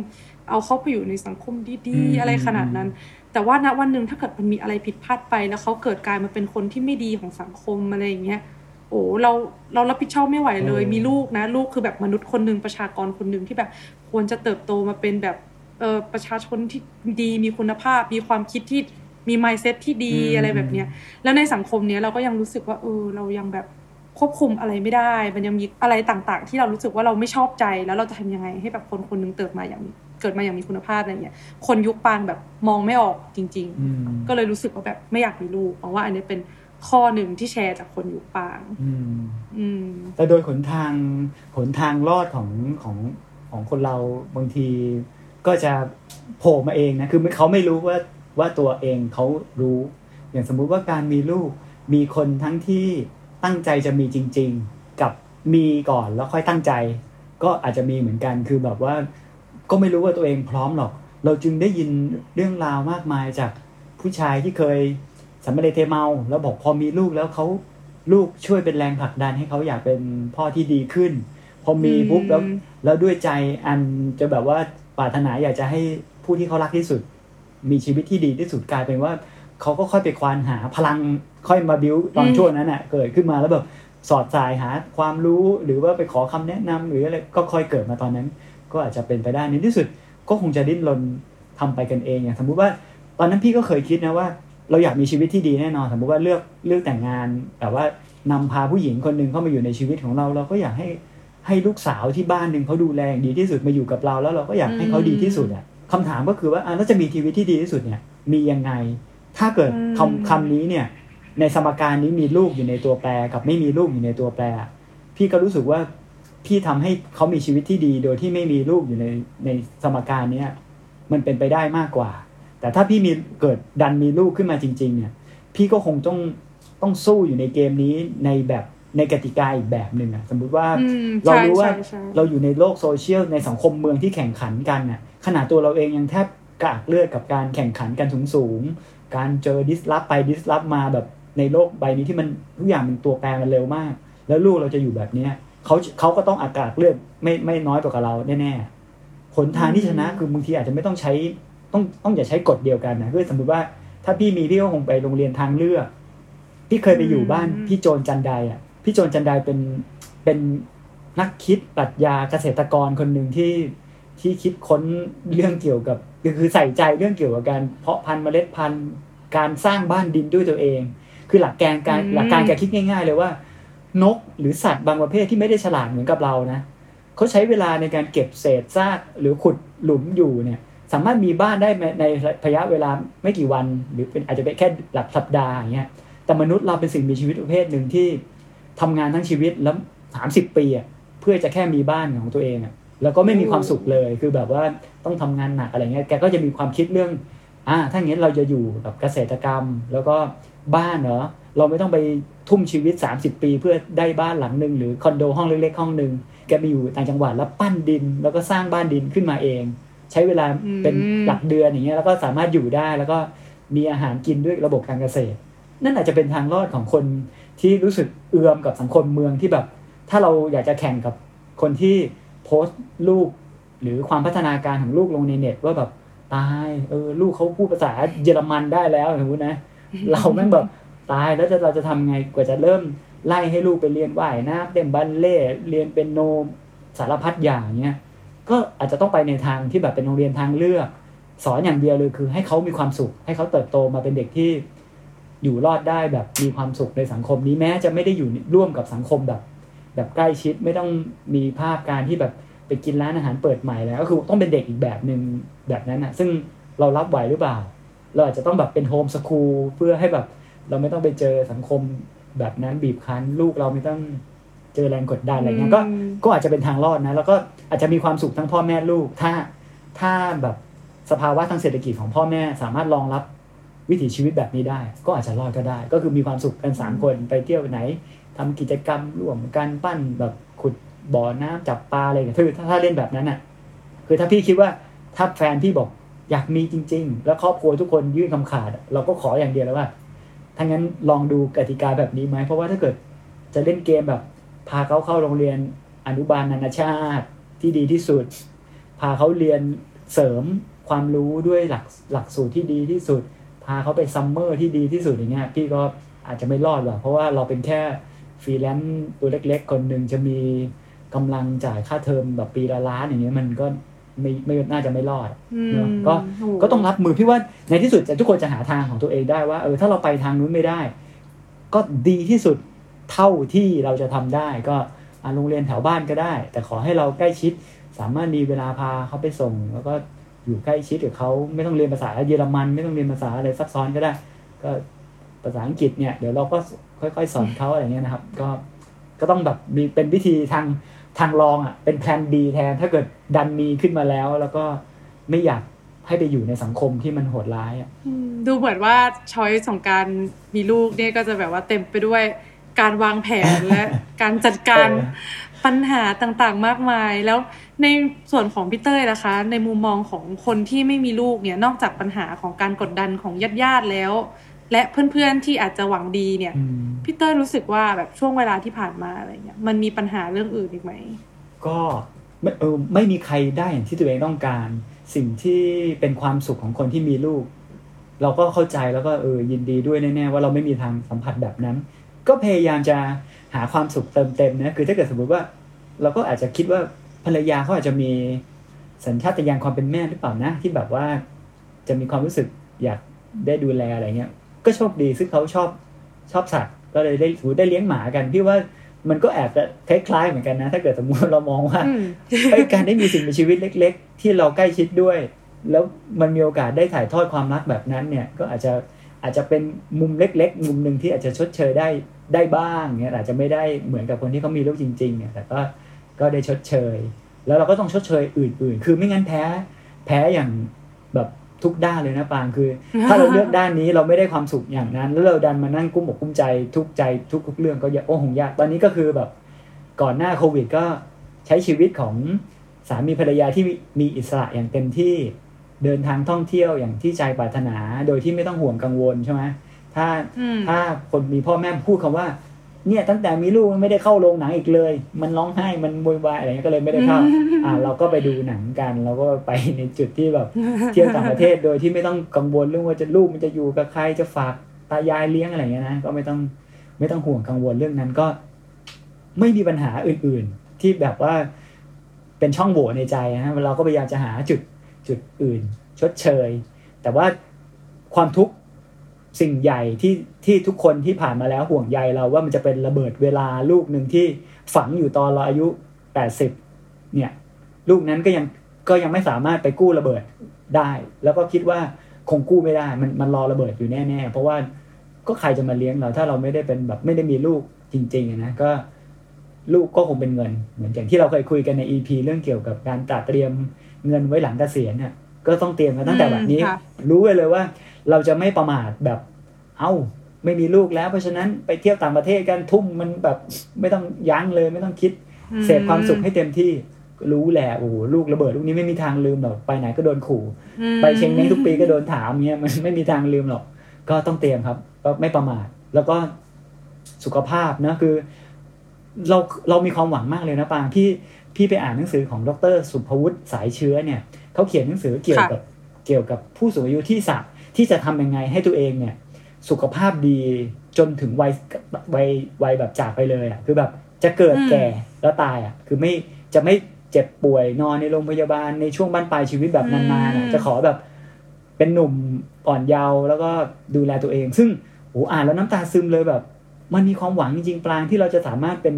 เอาเขาไปอยู่ในสังคมดีอืมๆอะไรขนาดนั้น แต่ว่าณวันหนึ่งถ้าเกิดมันมีอะไรผิดพลาดไป แล้วเขาเกิดกลายมาเป็นคนที่ไม่ดีของสังคมอะไรอย่างเงี้ย โอ้เราเรารับผิดชอบไม่ไหวเลยเออมีลูกนะ ลูกคือแบบมนุษย์คนหนึ่งประชากรคนหนึ่งที่แบบควรจะเติบโตมาเป็นแบบเออประชาชนที่ดีมีคุณภาพ มีความคิดที่มี mindset ที่ดีอะไรแบบเนี้ยแล้วในสังคมเนี้ยเราก็ยังรู้สึกว่าเออเรายังแบบควบคุมอะไรไม่ได้ มันยังมีอะไรต่างๆ ที่เรารู้สึกว่าเราไม่ชอบใจ แล้วเราจะทำยังไงให้แบบคนคนหนึงเติบมาอย่างเกิดมาอย่างมีคุณภาพอะไรเงี้ย คนยุคปางแบบมองไม่ออกจริงอืมๆก็เลยรู้สึกว่าแบบไม่อยากมีลูกเพราะว่าอันนี้เป็น ข้อหนึ่งที่แชร์จากคนยุคปางอืมอืมแต่โดยหนทางหนทางรอดของของของคนเราบางทีก็จะโผล่มาเองนะคือเขาไม่รู้ว่าว่าตัวเองเขารู้ อย่างสมมุติว่าการมีลูกมีคนทั้งที่ตั้งใจจะมีจริง ๆ กับมีก่อนแล้วค่อยตั้งใจ ก็อาจจะมีเหมือนกันคือแบบว่าก็ไม่รู้ว่าตัวเองพร้อมหรอก เราจึงได้ยินเรื่องราวมากมายจากผู้ชายที่เคย สำเร็จเทเมาแล้วบอกพอมีลูกแล้วเขาลูกช่วยเป็นแรงผลักดันให้เขาอยากเป็นพ่อที่ดีขึ้น พอมีปุ๊บแล้วอืมแล้วด้วยใจอันจะแบบว่าปรารถนาอยากจะให้ผู้ที่เขารักที่สุด มีชีวิตที่ดีที่สุดกลายเป็นว่าเขาก็ค่อยไปควานหาพลังค่อยมาบิวตอนอืมช่วงนั้นอะเกิดขึ้นมาแล้วแบบสอดสายหาความรู้หรือว่าไปขอคำแนะนำหรืออะไรก็ค่อยเกิดมาตอนนั้น ก็อาจจะเป็นไปได้ในที่สุดก็คงจะดิ้นรนทำไปกันเองอย่างสมมุติว่า ตอนนั้นพี่ก็เคยคิดนะว่า เราอยากมีชีวิตที่ดีแน่นอน สมมุติว่าเลือกเลือกแต่งงาน แต่ว่านำพาผู้หญิงคนหนึ่งเข้ามาอยู่ในชีวิตของเรา เราก็อยากให้ให้ลูกสาวที่บ้านหนึ่งเขาดูแลอย่างดีที่สุดมาอยู่กับเรา แล้วเราก็อยากให้เขาดีที่สุดอะคำถามก็คือว่าอะแล้วจะมีชีวิตที่ดีที่สุดเนี่ย มียังไง ถ้าเกิดอืมคำคำนี้เนี่ย ในสมการนี้มีลูกอยู่ในตัวแปรกับไม่มีลูกอยู่ในตัวแปร พี่ก็รู้สึกว่าพี่ทำให้เขามีชีวิตที่ดีโดยที่ไม่มีลูกอยู่ในในสมการเนี้ยมันเป็นไปได้มากกว่า แต่ถ้าพี่มีเกิดดันมีลูกขึ้นมาจริง ๆ เนี่ย พี่ก็คงต้องต้องสู้อยู่ในเกมนี้ในแบบในกติกาอีกแบบหนึ่งอะสมมุติว่าอืมเราใช่รู้ว่าใช่ใช่เราอยู่ในโลกโซเชียลในสังคมเมืองที่แข่งขันกันน่ะขนาดตัวเราเองยังแทบกากเลือดกับการแข่งขันกันสูงสูงๆการเจอดิสลอฟไปดิสลอฟมาแบบในโลกใบนี้ที่มันทุกอย่างมันตัวแปรมันเร็วมาก แล้วลูกเราจะอยู่แบบเนี้ยเขาเขาก็ต้องอากาศเลือดไม่ไม่น้อยกว่าเราแน่ๆหนทางที่ชนะคือบางทีอาจจะไม่ต้องใช้ ต้องต้องอย่าใช้กฎเดียวกันนะคือสมมติว่าถ้าพี่มีพี่ก็คงไปโรงเรียนทางเลือก พี่เคยไปอยู่บ้านอืมพี่โจรจันไดอะ พี่โจรจันไดเป็นเป็นนักคิดปรัชญาเกษตรกรคนหนึ่งที่ที่คิดค้นเรื่องเกี่ยวกับคือใส่ใจเรื่องเกี่ยวกับการเพาะพันธุ์เมล็ดพันธุ์การสร้างบ้านดินด้วยตัวเอง คือหลักการการอืมหลักการแกคิดง่าย ๆ เลยว่า นกหรือสัตว์บางประเภทที่ไม่ได้ฉลาดเหมือนกับเรานะเขาใช้เวลาในการเก็บเศษซากหรือขุดหลุมอยู่เนี่ย สามารถมีบ้านได้ในระยะเวลาไม่กี่วัน หรือเป็นอาจจะเป็นแค่หลักสัปดาห์อย่างเงี้ยแต่มนุษย์เราเป็นสิ่งมีชีวิตประเภทหนึ่งที่ทำงานทั้งชีวิตแล้วสามสิบปีอะเพื่อจะแค่มีบ้านของตัวเองอะแล้วก็ไม่มีความสุขเลยคือแบบว่าต้องทำงานหนักอะไรเงี้ยแกก็จะมีความคิดเรื่องอ่าถ้าอย่างนี้เราจะอยู่กับเกษตรกรรม แล้วก็บ้านเหรอเราไม่ต้องไปทุ่มชีวิต 30 ปี เพื่อได้บ้านหลังหนึ่งหรือคอนโดห้องเล็กๆห้องหนึ่งแกไปอยู่ต่างจังหวัดแล้วปั้นดิน แล้วก็สร้างบ้านดินขึ้นมาเอง ใช้เวลาเป็นหลักเดือนอย่างเงี้ยแล้วก็สามารถอยู่ได้แล้วก็มีอาหารกินด้วยระบบการเกษตร นั่นอาจจะเป็นทางรอดของคนที่รู้สึกเอือมกับสังคมเมืองที่แบบ ถ้าเราอยากจะแข่งกับคนที่โพสต์ลูกหรือความพัฒนาการของลูกลงในเน็ตว่าแบบตายเออลูกเขาพูดภาษาเยอรมันได้แล้วสมมตินะ เราแม่งแบบตายแล้วจะเราจะทำไงกว่าจะเริ่มไล่ให้ลูกไปเรียนว่ายน้ำเต้นบัลเล่ต์เรียนเป็นโนสารพัดอย่างเงี้ย ก็อาจจะต้องไปในทางที่แบบเป็นโรงเรียนทางเลือก สอนอย่างเดียวเลยคือ ให้เขามีความสุข ให้เขาเติบโตมาเป็นเด็กที่อยู่รอดได้แบบมีความสุขในสังคมนี้แม้จะไม่ได้อยู่ร่วมกับสังคมแบบ แบบใกล้ชิดไม่ต้องมีภาพการที่แบบไปกินร้านอาหารเปิดใหม่แล้ว ก็คือต้องเป็นเด็กอีกแบบหนึ่งแบบนั้นนะซึ่งเรารับไหวหรือเปล่า เราอาจจะต้องแบบเป็นโฮมสคูลเพื่อให้แบบ เราไม่ต้องไปเจอสังคมแบบนั้นบีบคั้น ลูกเราไม่ต้อง เจอแรงกดดันอะไรเงี้ยก็อืมก็อาจจะเป็นทางรอดนะ แล้วก็อาจจะมีความสุขทั้งพ่อแม่ลูก ถ้าถ้าแบบสภาวะทางเศรษฐกิจของพ่อแม่สามารถรองรับวิถีชีวิตแบบนี้ได้ ก็อาจจะรอดก็ได้ ก็คือมีความสุขกันสามคนไปเที่ยวไหนทำกิจกรรมร่วมกันปั้นแบบขุดบ่อน้ำจับปลาอะไรอย่างเงี้ยคือถ้าถ้าเล่นแบบนั้นอะ คือถ้าพี่คิดว่าถ้าแฟนพี่บอกอยากมีจริง ๆ แล้วครอบครัวทุกคนยื่นคำขาดอะเราก็ขออย่างเดียวแล้วว่าถ้างั้นลองดูกติกาแบบนี้ไหมเพราะว่าถ้าเกิดจะเล่นเกมแบบ พาเขาเข้าโรงเรียนอนุบาลนานาชาติที่ดีที่สุด พาเขาเรียนเสริมความรู้ด้วยหลักหลักสูตรที่ดีที่สุด พาเขาไป summer ที่ดีที่สุดอย่างเงี้ยพี่ก็อาจจะไม่รอดหรอกเพราะว่าเราเป็นแค่ฟรีแลนซ์ตัวเล็ก ๆ คนหนึ่งจะมีกำลังจ่ายค่าเทอมแบบปีละล้านอย่างเงี้ยมันก็ไม่ไม่น่าจะไม่รอดอืมเนอะก็โหก็ต้องรับมือพี่ว่าในที่สุดจะทุกคนจะหาทางของตัวเองได้ว่าเออถ้าเราไปทางนู้นไม่ได้ ก็ดีที่สุด เท่าที่เราจะทำได้ ก็โรงเรียนแถวบ้านก็ได้ แต่ขอให้เราใกล้ชิด สามารถมีเวลาพาเขาไปส่ง แล้วก็อยู่ใกล้ชิดกับเขาไม่ต้องเรียนภาษาเยอรมัน ไม่ต้องเรียนภาษาอะไรซับซ้อนก็ได้ ก็ภาษาอังกฤษเนี่ยเดี๋ยวเราก็ค่อย ๆ สอนเขาอะไรเงี้ยนะครับ ก็ก็ต้องแบบมีเป็นวิธีทางทางรองอะเป็นแพลนดีแทนถ้าเกิดดันมีขึ้นมาแล้ว แล้วก็ไม่อยากให้ไปอยู่ในสังคมที่มันโหดร้ายอะดูเหมือนว่าช้อยของการมีลูกเนี่ยก็จะแบบว่าเต็มไปด้วย การวางแผนและการจัดการเออปัญหาต่างๆ มากมาย แล้วในส่วนของพี่เต้ยนะคะ ในมุมมองของคนที่ไม่มีลูกเนี่ยนอกจากปัญหาของการกดดันของญาติๆแล้ว และเพื่อนๆที่อาจจะหวังดีเนี่ยอืมพี่เต้ยรู้สึกว่าแบบช่วงเวลาที่ผ่านมาอะไรเงี้ยมันมีปัญหาเรื่องอื่นอีกไหมก็ไม่เออไม่มีใครได้อย่างที่ตัวเองต้องการ สิ่งที่เป็นความสุขของคนที่มีลูก เราก็เข้าใจแล้วก็เออยินดีด้วยแน่ๆว่าเราไม่มีทางสัมผัสแบบนั้น ก็พยายามจะหาความสุขเติมเต็มนะคือถ้าเกิดสมมติว่า เราก็อาจจะคิดว่าภรรยาเขาอาจจะมีสัญชาตญาณความเป็นแม่หรือเปล่านะ ที่แบบว่าจะมีความรู้สึกอยากได้ดูแลอะไรเงี้ย ก็โชคดีซึ่งเขาชอบชอบสัตว์ ก็เลยได้ถือได้เลี้ยงหมากันพี่ว่ามันก็แอบจะคล้ายๆเหมือนกันนะ ถ้าเกิดสมมติเรามองว่าอืมเอ้ยการได้มีสิ่งมีชีวิตเล็ก ๆ ที่เราใกล้ชิดด้วย แล้วมันมีโอกาสได้ถ่ายทอดความรักแบบนั้นเนี่ย ก็อาจจะ อาจจะเป็นมุมเล็ก ๆ มุมหนึ่งที่อาจจะชดเชยได้ได้บ้างเนี่ยอาจจะไม่ได้เหมือนกับคนที่เขามีลูกจริงๆเนี่ยแต่ก็ก็ได้ชดเชย แล้วเราก็ต้องชดเชยอื่น ๆ คือไม่งั้นแพ้แพ้อย่างแบบทุกด้านเลยนะปางคือ ถ้าเราเลือกด้านนี้เราไม่ได้ความสุขอย่างนั้น แล้วเราดันมานั่งกุ้มอกกุ้มใจทุกใจทุกทุกๆเรื่องก็อย่าโอ้โหยากตอนนี้ก็คือแบบก่อนหน้าโควิดก็ใช้ชีวิตของสามีภรรยาที่มีอิสระอย่างเต็มที่ เดินทางท่องเที่ยวอย่างที่ใจปรารถนา โดยที่ไม่ต้องห่วงกังวลใช่ไหมถ้าอืมถ้าคนมีพ่อแม่พูดคำว่า เนี่ยตั้งแต่มีลูกมันไม่ได้เข้าโรงหนังอีกเลย มันร้องไห้มันโวยวายอะไรเงี้ยก็เลยไม่ได้เข้าอ่าเราก็ไปดูหนังกันเราก็ไปในจุดที่แบบเที่ยวต่างประเทศโดยที่ไม่ต้องกังวลเรื่องว่าจะลูกมันจะอยู่กับใครจะฝากตายายเลี้ยงอะไรเงี้ยนะก็ไม่ต้องไม่ต้องห่วงกังวลเรื่องนั้นก็ ไม่มีปัญหาอื่น ๆ ที่แบบว่าเป็นช่องโหว่ในใจนะเราก็พยายามจะหาจุด จุดอื่น ชดเชย แต่ว่าความทุกข์สิ่งใหญ่ที่ที่ทุกคนที่ผ่านมาแล้วห่วงใยเราว่ามันจะเป็นระเบิดเวลาลูกหนึ่งที่ฝังอยู่ตอนเราอายุแปดสิบเนี่ย ลูกนั้นก็ยังก็ยังไม่สามารถไปกู้ระเบิดได้ แล้วก็คิดว่าคงกู้ไม่ได้ มันมันรอระเบิดอยู่แน่ๆ เพราะว่าก็ใครจะมาเลี้ยงเรา ถ้าเราไม่ได้เป็นแบบไม่ได้มีลูกจริงๆนะก็ลูกก็คงเป็นเงิน เหมือนอย่างที่เราเคยคุยกันใน EP เรื่องเกี่ยวกับการจัดเตรียม เงินไว้หลังเกษียณเนี่ย ก็ต้องเตรียมกันตั้งแต่แบบนี้อืมค่ะรู้ไว้เลยว่า เราจะไม่ประมาทแบบ เอ้าไม่มีลูกแล้ว เพราะฉะนั้นไปเที่ยวต่างประเทศกันทุ่มมันแบบไม่ต้องยั้งเลยไม่ต้องคิดอืมเสพความสุขให้เต็มที่รู้แหละโอ้โหลูกระเบิดลูกนี้ไม่มีทางลืมหรอกไปไหนก็โดนขู่อืมไปเชียงเม้งทุกปีก็โดนถามเงี้ยมันไม่มีทางลืมหรอก ก็ต้องเตรียมครับ ก็ไม่ประมาทแล้วก็สุขภาพนะคือ เราเรามีความหวังมากเลยนะปางพี่ พี่ไปอ่านหนังสือของดร สุภวุฒิสายเชื้อเนี่ยเขาเขียนหนังสือเกี่ยวกับเกี่ยวกับผู้สูงอายุที่สักที่จะทำยังไงให้ตัวเองเนี่ยสุขภาพดีจนถึงวัยวัยวัยแบบจากไปเลยอะคือแบบจะเกิดอืมแก่แล้วตายอะคือไม่จะไม่เจ็บป่วยนอนในโรงพยาบาลในช่วงบ้านปลายชีวิตแบบนานๆอะจะขอแบบเป็นหนุ่มอ่อนเยาว์แล้วก็ดูแลตัวเอง ซึ่งโอ้อ่านแล้วน้ำตาซึมเลยแบบ มันมีความหวังจริงๆปลางที่เราจะสามารถเป็น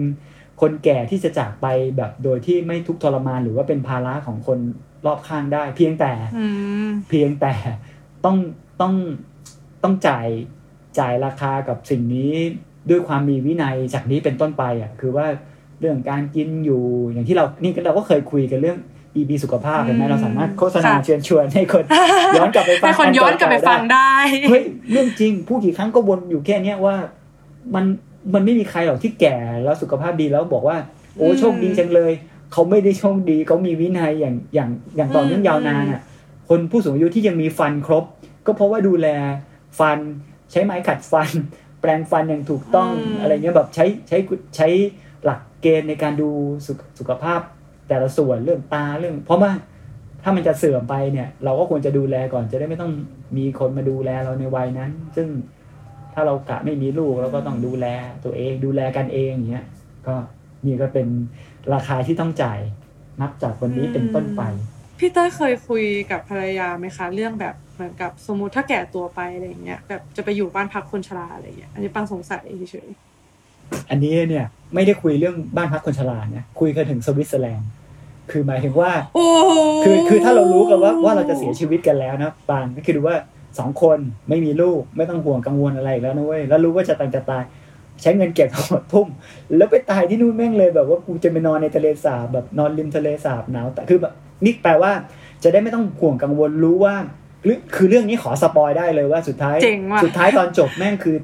คนแก่ที่จะจากไปแบบโดยที่ไม่ทุกข์ทรมานหรือว่าเป็นภาระของคนรอบข้างได้ เพียงแต่อืมเพียงแต่ต้องต้องต้องจ่ายจ่ายราคากับสิ่งนี้ด้วยความมีวินัยจากนี้เป็นต้นไปอะคือว่าเรื่องการกินอยู่อย่างที่เรานี่ก็เราก็เคยคุยกันเรื่อง EB สุขภาพเห็นไหมอืมเราสามารถโฆษณาค่ะเชิญชวนให้คนย้อนกลับไปฟังให้คนย้อนกลับไปฟังได้เฮ้ยเรื่องจริงพูดกี่ครั้งก็วนอยู่แค่เนี้ยว่ามัน มันไม่มีใครหรอกที่แก่แล้วสุขภาพดีแล้วบอกว่า โอ้อืมโชคดีจังเลย เขาไม่ได้โชคดีเขามีวินัยอย่างอย่างอย่างต่อเนื่องอืมยาวนานอะ คนผู้สูงอายุที่ยังมีฟันครบ ก็เพราะว่าดูแลฟันใช้ไม้ขัดฟัน แปรงฟันอย่างถูกต้องอืมอะไรเงี้ยแบบใช้ใช้ใช้หลักเกณฑ์ในการดูสุขสุขภาพ แต่ละส่วนเรื่องตาเรื่อง เพราะว่าถ้ามันจะเสื่อมไปเนี่ย เราก็ควรจะดูแลก่อนจะได้ไม่ต้องมีคนมาดูแลเราในวัยนั้น ซึ่ง ถ้าเรากะไม่มีลูกเราก็ต้องดูแลตัวเองดูแลกันเองอย่างเงี้ยก็นี่ก็เป็นราคาที่ต้องจ่ายนับจากวันนี้เป็นต้นไป พี่เต้ยเคยคุยกับภรรยาไหมคะ เรื่องแบบเหมือนกับสมมุติถ้าแก่ตัวไปอะไรอย่างเงี้ยแบบจะไปอยู่บ้านพักคนชราอะไรอย่างเงี้ยอันนี้ปังสงสัยเฉยอันนี้เนี่ยไม่ได้คุยเรื่องบ้านพักคนชราเนี่ยคุยกันถึงสวิตเซอร์แลนด์คือหมายถึงว่าๆโอ้โหคือคือถ้าเรารู้กันว่าว่าเราจะเสียชีวิตกันแล้วนะปานก็คือดูว่า สองคนไม่มีลูกไม่ต้องห่วงกังวลอะไรอีกแล้วนะเว้ยแล้วรู้ว่าจะตายจะตาย ใช้เงินเก็บทั้งหมดทุ่ม แล้วไปตายที่นู่นแม่งเลยแบบว่ากูจะไปนอนในทะเลสาบแบบนอนริมทะเลสาบหนาวแต่คือแบบนี่แปลว่า จะได้ไม่ต้องห่วงกังวลรู้ว่าหรือคือเรื่องนี้ขอสปอยได้เลยว่าสุดท้ายเจ๋งว่ะสุดท้ายตอนจบแม่งคือ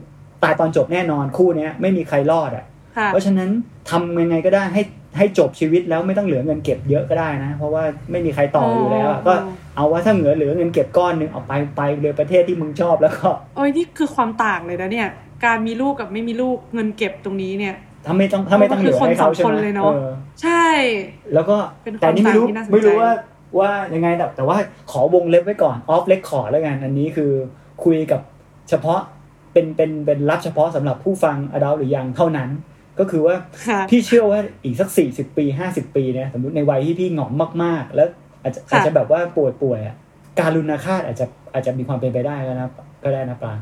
ตายตอนจบแน่นอนคู่เนี้ยไม่มีใครรอดอะค่ะเพราะฉะนั้นทำยังไงก็ได้ให้ให้จบชีวิตแล้วไม่ต้องเหลือเงินเก็บเยอะก็ได้นะ เพราะว่าไม่มีใครต่ออยู่แล้วอะอ๋อก็ เอาว่าถ้าเหลือเหลือเงินเก็บก้อนหนึ่งเอาไปไปเลยประเทศที่มึงชอบแล้วก็โอ้ยนี่คือความต่างเลยนะเนี่ย การมีลูกกับไม่มีลูกเงินเก็บตรงนี้เนี่ยถ้าไม่ต้องถ้าไม่ต้องเหลือให้เขาใช่เพราะไหว่ามคือคนสองคนเลยเนอะออใช่ แล้วก็เป็นความแต่นี่ไม่รู้ต่างที่น่าสนใจไม่รู้ว่าว่ายังไงแต่แต่ว่าขอวงเล็บไว้ก่อนออฟเล็กขอแล้วกัน อันนี้คือคุยกับเฉพาะเป็นเป็นเป็นรับเฉพาะสำหรับผู้ฟังอดาหรือยังเท่านั้น ก็คือว่าค่ะพี่เชื่อว่าอีกสักสี่สิบปีห้าสิบปีเนี่ยสมมติในวัยที่พี่หงอมมากๆ แล้ว อาจจะค่ะอาจจะแบบว่าป่วยป่วยๆอะการุณาฆาตอาจจะอาจจะมีความเป็นไปได้แล้วนะก็ได้นะปราง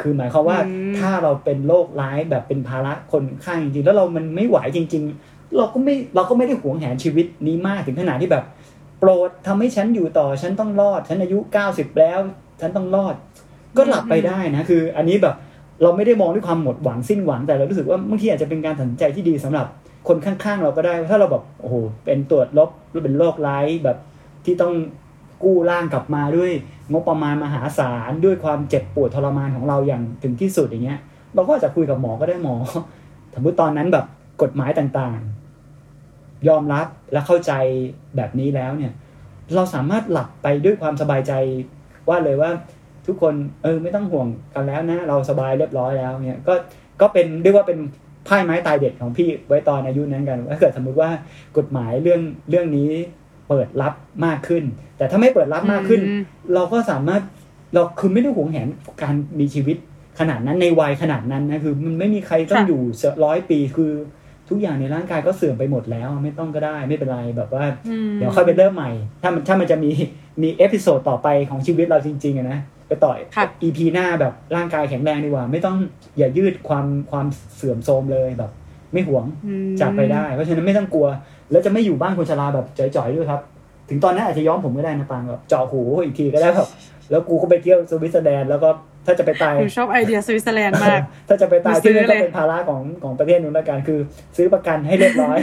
คือหมายความว่าอืมถ้าเราเป็นโรคร้ายแบบเป็นภาระคนข้างจริงๆ แล้วเรามันไม่ไหวจริง ๆ เราก็ไม่เราก็ไม่ได้หวงแหนชีวิตนี้มากถึงขนาดที่แบบ โปรดทำให้ฉันอยู่ต่อฉันต้องรอด ฉันอายุเก้าสิบแล้ว ฉันต้องรอด ก็หลับไปได้นะคือ อันนี้แบบเราไม่ได้มองด้วยความหมดหวังสิ้นหวังแต่เรารู้สึกว่าบางทีอาจจะเป็นการตัดสินใจที่ดีสำหรับคนข้างๆ เราก็ได้ ถ้าเราแบบโอ้โหเป็นตรวจลบหรือเป็นโรคร้ายแบบ ที่ต้องกู้ร่างกลับมาด้วย งบประมาณมหาศาลด้วยความเจ็บปวดทรมานของเราอย่างถึงที่สุดอย่างเงี้ย เราก็อาจจะคุยกับหมอก็ได้หมอสมมติตอนนั้นแบบกฎหมายต่างๆ ยอมรับและเข้าใจแบบนี้แล้วเนี่ย เราสามารถหลับไปด้วยความสบายใจว่าเลยว่าทุกคนเออไม่ต้องห่วงกันแล้วนะ เราสบายเรียบร้อยแล้วเนี่ยก็ก็เป็นเรียกว่าเป็นไพ่ไม้ตายเด็ดของพี่ไว้ตอนอายุนั้นกันถ้าเกิดสมมุติว่ากฎหมายเรื่องเรื่องนี้ เปิดรับมากขึ้น แต่ถ้าไม่เปิดรับมากขึ้นอืมเราก็สามารถเราคือไม่ได้หวงแหนการมีชีวิตขนาดนั้นในวัยขนาดนั้นนะคือ มันไม่มีใครต้องค่ะอยู่ร้อยปีคือทุกอย่างในร่างกายก็เสื่อมไปหมดแล้ว ไม่ต้องก็ได้ไม่เป็นไรแบบว่าอืมเดี๋ยวค่อยไปเริ่มใหม่ ถ้ามันถ้ามันจะมีมี episode ต่อไปของชีวิตเราจริงๆอะนะไปต่อยค่ะ EP หน้าแบบร่างกายแข็งแรงดีกว่า ไม่ต้องอย่ายืดความความเสื่อมโทรมเลยแบบ ไม่หวงอืมจากไปได้ เพราะฉะนั้นไม่ต้องกลัว แล้วจะไม่อยู่บ้านคนชราแบบจ๋อยๆด้วยครับ ถึงตอนนั้นอาจจะย้อมผมก็ได้นะปางแบบเจาะหูอีกทีก็ได้แบบแล้วกูก็ไปเที่ยวสวิตเซอร์แลนด์แล้วก็ถ้าจะไปตายหนูชอบไอเดียสวิตเซอร์แลนด์มาก ถ้าจะไปตายซื้ที่อนั่นก็เลยเป็นภาระของของประเทศนู้นแล้วกันคือ ซื้อประกันให้เรียบร้อย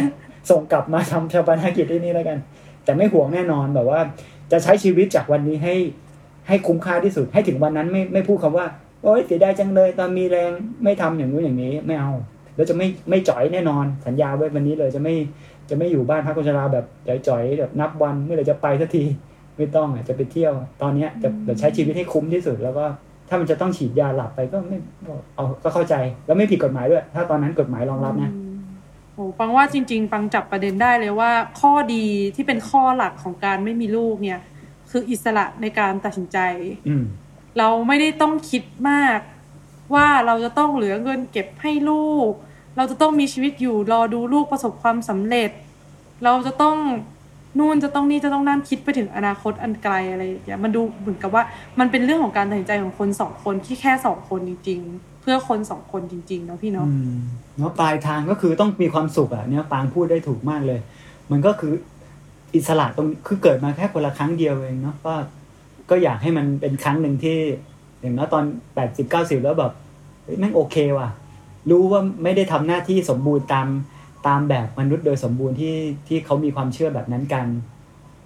ส่งกลับมาทำฌาปนกิจที่นี่แล้วกัน แต่ไม่ห่วงแน่นอนแบบว่า จะใช้ชีวิตจากวันนี้ให้ให้คุ้มค่าที่สุดให้ถึงวันนั้นไม่ไม่พูดคำว่าโอ๊ยเสียดายจังเลย ตอนมีแรงไม่ทำอย่างนู้นอย่างนี้ไม่เอา แล้วจะไม่ไม่จ่อยแน่นอน สัญญาไว้วันนี้เลยจะไม่ จะไม่อยู่บ้านพักคนชราแบบจ่อยๆแบบนับวันเมื่อไหรจะไปสักทีไม่ต้องอะจะไปเที่ยว ตอนเนี้ยจะจะใช้ชีวิตให้คุ้มที่สุด แล้วก็ถ้ามันจะต้องฉีดยาหลับไปก็ไม่เอาก็เข้าใจ แล้วไม่ผิดกฎหมายด้วย ถ้าตอนนั้นกฎหมายรองรับนะโอ้ปังว่าจริง ๆ ปังจับประเด็นได้เลยว่า ข้อดีที่เป็นข้อหลักของการไม่มีลูกเนี่ย คืออิสระในการตัดสินใจอืมเราไม่ได้ต้องคิดมาก ว่าเราจะต้องเหลือเงินเก็บให้ลูก เราจะต้องมีชีวิตอยู่รอดูลูกประสบความสำเร็จ เราจะต้องนู่นจะต้องนี่จะต้องนั่นคิดไปถึงอนาคตอันไกลอะไรอย่างเงี้ยมันดูเหมือนกับว่ามันเป็นเรื่องของการตัดสินใจของคนสองคนที่แค่สองคนจริง ๆ เพื่อคนสองคนจริงๆเนาะพี่เนาะเนาะปลายทางก็คือต้องมีความสุขอะเนี่ยปางพูดได้ถูกมากเลย มันก็คืออิสระตรงคือเกิดมาแค่คนละครั้งเดียวเองเนาะก็ก็อยากให้มันเป็นครั้งหนึ่งที่อย่างน้อยตอนแปดสิบเก้าสิบแล้วแบบเฮ้ยแม่งโอเคว่ะ รู้ว่าไม่ได้ทำหน้าที่สมบูรณ์ตามตามแบบมนุษย์โดยสมบูรณ์ที่ที่เขามีความเชื่อแบบนั้นกัน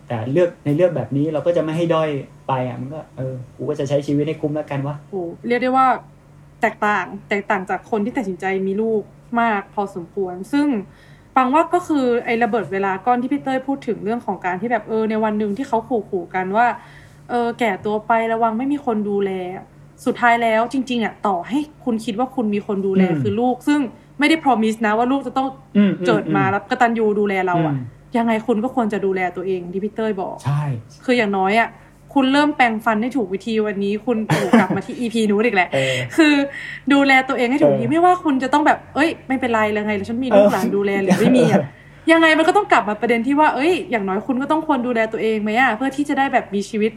แต่เลือกในเลือกแบบนี้เราก็จะไม่ให้ด้อยไปอะมันก็เออกูก็จะใช้ชีวิตให้คุ้มแล้วกันวะโอ้เรียกได้ว่าแตกต่างแตกต่างจากคนที่ตัดสินใจมีลูกมากพอสมควร ซึ่งฟังว่าก็คือไอ้ระเบิดเวลาก้อนที่พี่เต้ยพูดถึงเรื่องของการที่แบบเออในวันหนึ่งที่เขาขู่ๆกันว่าเออแก่ตัวไประวังไม่มีคนดูแล สุดท้ายแล้วจริง ๆอะต่อให้คุณคิดว่าคุณมีคนดูแลอืมคือลูก ซึ่งไม่ได้ promise นะว่าลูกจะต้องอืมเกิดมารับกตัญญูดูแลเราอะอืมยังไงคุณก็ควรจะดูแลตัวเองที่พี่เต้ยบอก ใช่ คืออย่างน้อยอะคุณเริ่มแปรงฟันให้ถูกวิธีวันนี้ คุณโอ้กลับมาที่ EP นู้นอีกแหละเออคือดูแลตัวเองให้ถูกวิธีเออไม่ว่าคุณจะต้องแบบ เอ้ย ไม่เป็นไรเลยไงฉันมีลูกเออหลานดูแลหรือไม่มีอะยังไงมันก็ต้องกลับมาประเด็นที่ว่า เอ้ย อย่างน้อยคุณก็ต้องควรดูแลตัวเองไหมอะเพื่อที่จะได้แบบมีชีวิต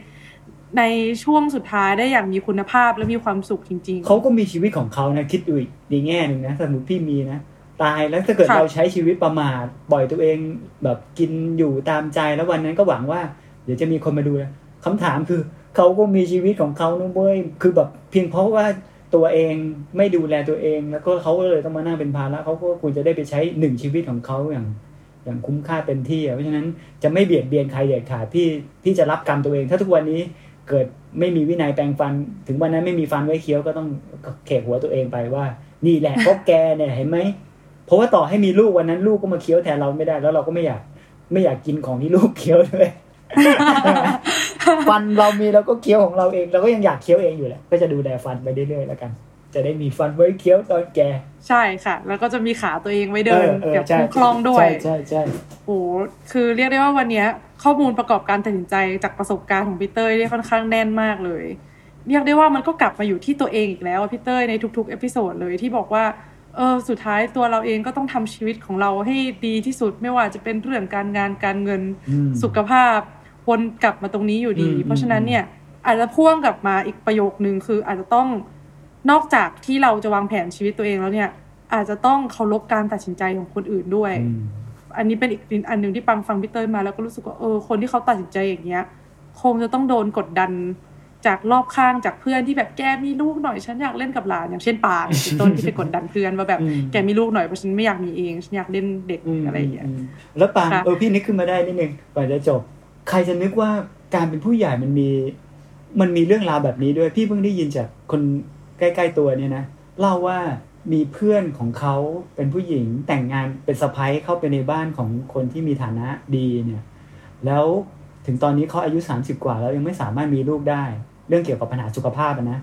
ในช่วงสุดท้ายได้อย่างมีคุณภาพและมีความสุขจริง ๆ เขาก็มีชีวิตของเขานะคิดดูอีกในแง่หนึ่งนะสมมติพี่มีนะตายแล้วถ้าเกิดค่ะเราใช้ชีวิตประมาทปล่อยตัวเองแบบกินอยู่ตามใจแล้ววันนั้นก็หวังว่า เดี๋ยวจะมีคนมาดูแลคำถามคือเขาก็มีชีวิตของเขานุ้เว้ยคือแบบเพียงเพราะว่าตัวเองไม่ดูแลตัวเอง แล้วก็เขาก็เลยต้องมานั่งเป็นภาระเขาก็ควรจะได้ไปใช้หนึ่งชีวิตของเขาอย่าง อย่างคุ้มค่าเต็มที่อะเพราะฉะนั้นจะไม่เบียดเบียนใครเด็ดขาดพี่พี่จะรับกรรมตัวเอง ถ้าทุกวันนี้ เกิดไม่มีวินัยแปรงฟัน ถึงวันนั้นไม่มีฟันไว้เคี้ยวก็ต้องเขกหัวตัวเองไปว่า นี่แหละเพราะแกเนี่ยเห็นไหมเพราะว่าต่อให้มีลูกวันนั้นลูกก็มาเคี้ยวแทนเราไม่ได้แล้วเราก็ไม่อยาก ไม่อยากกินของที่ลูกเคี้ยวด้วยฟันเรามีเราก็เคี้ยวของเราเอง เราก็ยังอยากเคี้ยวเองอยู่แหละก็จะดูแลฟันไปเรื่อยๆแล้วกัน จะได้มีฟันไว้เคี้ยวตอนแกใช่ค่ะ แล้วก็จะมีขาตัวเองไว้เดินออออแบบใช่คล่องๆด้วย ใช่ใช่ใช่โอ้โหคือเรียกได้ว่าวันเนี้ยข้อมูลประกอบการตัดสินใจจากประสบการณ์ของพี่เต้ยได้ค่อนข้างแน่นมากเลย เรียกได้ว่ามันก็กลับมาอยู่ที่ตัวเองอีกแล้วอะพี่เต้ยในทุกๆ episode เลยที่บอกว่าเออสุดท้ายตัวเราเองก็ต้องทำชีวิตของเราให้ดีที่สุดไม่ว่าจะเป็นเรื่องการงานการเงินอืมสุขภาพวนกลับมาตรงนี้อยู่ดีอืมเพราะฉะนั้นเนี่ยอาจจะพ่วงกลับมาอีกประโยคนึงคืออาจจะต้อง นอกจากที่เราจะวางแผนชีวิตตัวเองแล้วเนี่ย อาจจะต้องเคารพการตัดสินใจของคนอื่นด้วยอืมอันนี้เป็นอีกอันหนึ่งที่ปางฟังพี่เต้ยมาแล้วก็รู้สึกว่าเออคนที่เขาตัดสินใจอย่างเงี้ย คงจะต้องโดนกดดันจากรอบข้างจากเพื่อนที่แบบแกมีลูกหน่อยฉันอยากเล่นกับหลานอย่างเช่นปางเป็นต้นที่ไปกดดันเพื่อนว่าแบบอืมแกมีลูกหน่อยเพราะฉันไม่อยากมีเองฉันอยากเล่นเด็กอะไรอย่างเงี้ยมแล้วปางค่ะเออพี่นึกขึ้นมาได้นิดนึงก่อนจะจบ ใครจะนึกว่าการเป็นผู้ใหญ่มันมี มันมีเรื่องราวแบบนี้ด้วย พี่เพิ่งได้ยินจากคน ใกล้ๆตัวเนี่ยนะเล่าว่ามีเพื่อนของเขาเป็นผู้หญิงแต่งงานเป็นสะพ้ายเข้าไปในบ้านของคนที่มีฐานะดีเนี่ยแล้วถึงตอนนี้เขาอายุ 30 กว่าแล้วยังไม่สามารถมีลูกได้ เรื่องเกี่ยวกับปัญหาสุขภาพอะนะ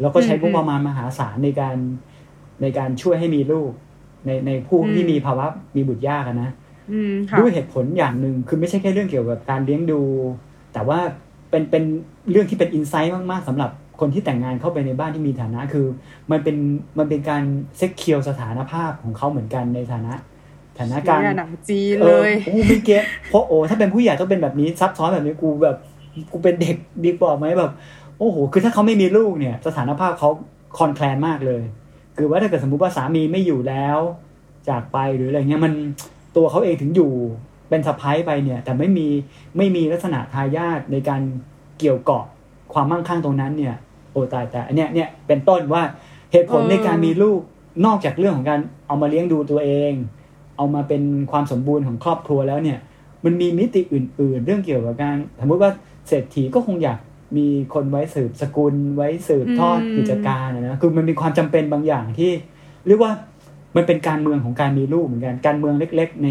แล้วก็ใช้อืมงบประมาณมหาศาลในการในการช่วยให้มีลูก ในในผู้อืมที่มีภาวะมีบุตรยากอะนะอืมค่ะด้วยเหตุผลอย่างหนึ่งคือไม่ใช่แค่เรื่องเกี่ยวกับการเลี้ยงดู แต่ว่าเป็นเป็นเรื่องที่เป็นอินไซต์มาก ๆสำหรับ คนที่แต่งงานเข้าไปในบ้านที่มีฐานะคือ มันเป็นมันเป็นการเซ็กเคียวสถานภาพของเขาเหมือนกันในฐานะสถานการณ์เนี่ยหนังจีนเอเลอยโอ้ไม่เก็ตเพราะโอ้ถ้าเป็นผู้ใหญ่ต้องเป็นแบบนี้ซับซ้อนแบบนี้กูแบบกูเป็นเด็กดีกว่าไหมแบบ โอ้โห คือถ้าเขาไม่มีลูกเนี่ย สถานภาพเขาคอนแคลนมากเลย คือว่าถ้าเกิดสมมุติว่าสามีไม่อยู่แล้ว จากไปหรืออะไรเงี้ยมันตัวเขาเองถึงอยู่เป็นสะพ้ายไปเนี่ย แต่ไม่มีไม่มีลักษณะทายาทในการเกี่ยวเกาะความมั่งคั่งตรงนั้นเนี่ย โอ้ตายแต่อันเนี้ยเนี่ยเป็นต้นว่าเหตุผลเออในการมีลูกนอกจากเรื่องของการเอามาเลี้ยงดูตัวเอง เอามาเป็นความสมบูรณ์ของครอบครัวแล้วเนี่ย มันมีมิติอื่น ๆ เรื่องเกี่ยวกับการสมมติว่าเศรษฐีก็คงอยากมีคนไว้สืบสกุลไว้สืบทอดอืมกิจการอะนะคือมันมีความจำเป็นบางอย่างที่ เรียกว่ามันเป็นการเมืองของการมีลูกเหมือนกันการเมืองเล็ก ๆ ใน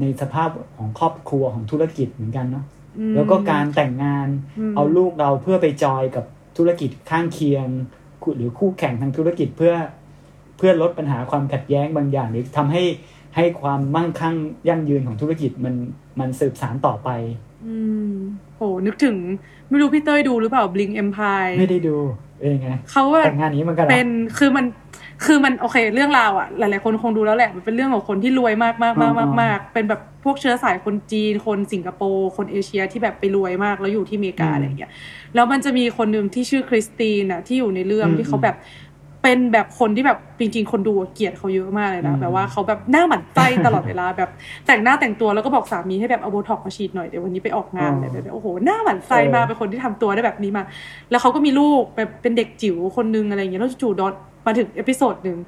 ในสภาพของครอบครัวของธุรกิจเหมือนกันเนาะอืมแล้วก็การแต่งงานอืมเอาลูกเราเพื่อไปจอยกับ ธุรกิจข้างเคียงคู่หรือคู่แข่งทางธุรกิจเพื่อเพื่อลดปัญหาความขัดแย้งบางอย่าง หรือทำให้ให้ความมั่งคั่งยั่งยืนของธุรกิจมันมันสืบสานต่อไป อืมโหนึกถึง ไม่รู้พี่เต้ยดูหรือเปล่า Blink Empire ไม่ได้ดูเป็นยังไงเขาว่าแต่งงานนี้เหมันกันหรอเป็นคือมัน คือมันโอเคเรื่องราวอะหลาย ๆ คนคงดูแล้วแหละมันเป็นเรื่องของคนที่รวยมากมากมากมากมากเป็นแบบพวกเชื้อสายคนจีน คนสิงคโปร์คนเอเชียที่แบบไปรวยมากแล้วอยู่ที่อเมริกาอืมอะไรอย่างเงี้ยแล้วมันจะมีคนหนึ่งที่ชื่อคริสตินอะที่อยู่ในเรื่องอืมที่เขาแบบเป็นแบบคนที่แบบจริง ๆ คนดูเกลียดเขาเยอะมากเลยนะอืมแบบว่าเขาแบบน่าหมั่นไส้ตลอดเวลาแบบแต่งหน้าแต่งตัวแล้วก็บอกสามีให้แบบเอาโบท็อกซ์มาฉีดหน่อยเดี๋ยววันนี้ไปออกงานอะไรแบบนี้โอ้โหน่าหมั่นไส้มากเป็นคนที่ทำตัวได้แบบนี้มา แล้วเขาก็มีลูกแบบเป็นเด็กจิ๋วคนนึงอะไรอย่างเงี้ยแล้วจู่ๆดอท มาถึง episode หนึ่ง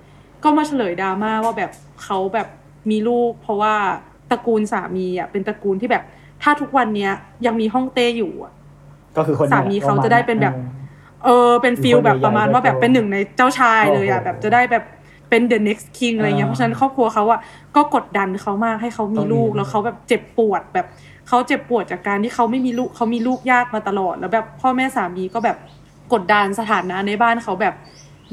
ก็มาเฉลยดราม่าว่าแบบเขาแบบมีลูก เพราะว่าตระกูลสามีอะเป็นตระกูลที่แบบ ถ้าทุกวันเนี้ยยังมีห้องเต้อยู่อะก็คือคนนี้สามีเขาจะได้เป็นแบบออเออเป็น feel แบบประมาณว่าแบบโตๆเป็นหนึ่งในเจ้าชายเลยอะโอ้โหแบบจะได้แบบเป็น the next king อะไรเงี้ยอ่าเพราะฉะนั้นครอบครัวเขาอะก็กดดันเขามากให้เขามีต้องมีลูกแล้วเขาแบบเจ็บปวดแบบเขาเจ็บปวดจากการที่เขาไม่มีลูกเขามีลูกยากมาตลอด แล้วแบบพ่อแม่สามีก็แบบกดดันสถานะในบ้านเขาแบบ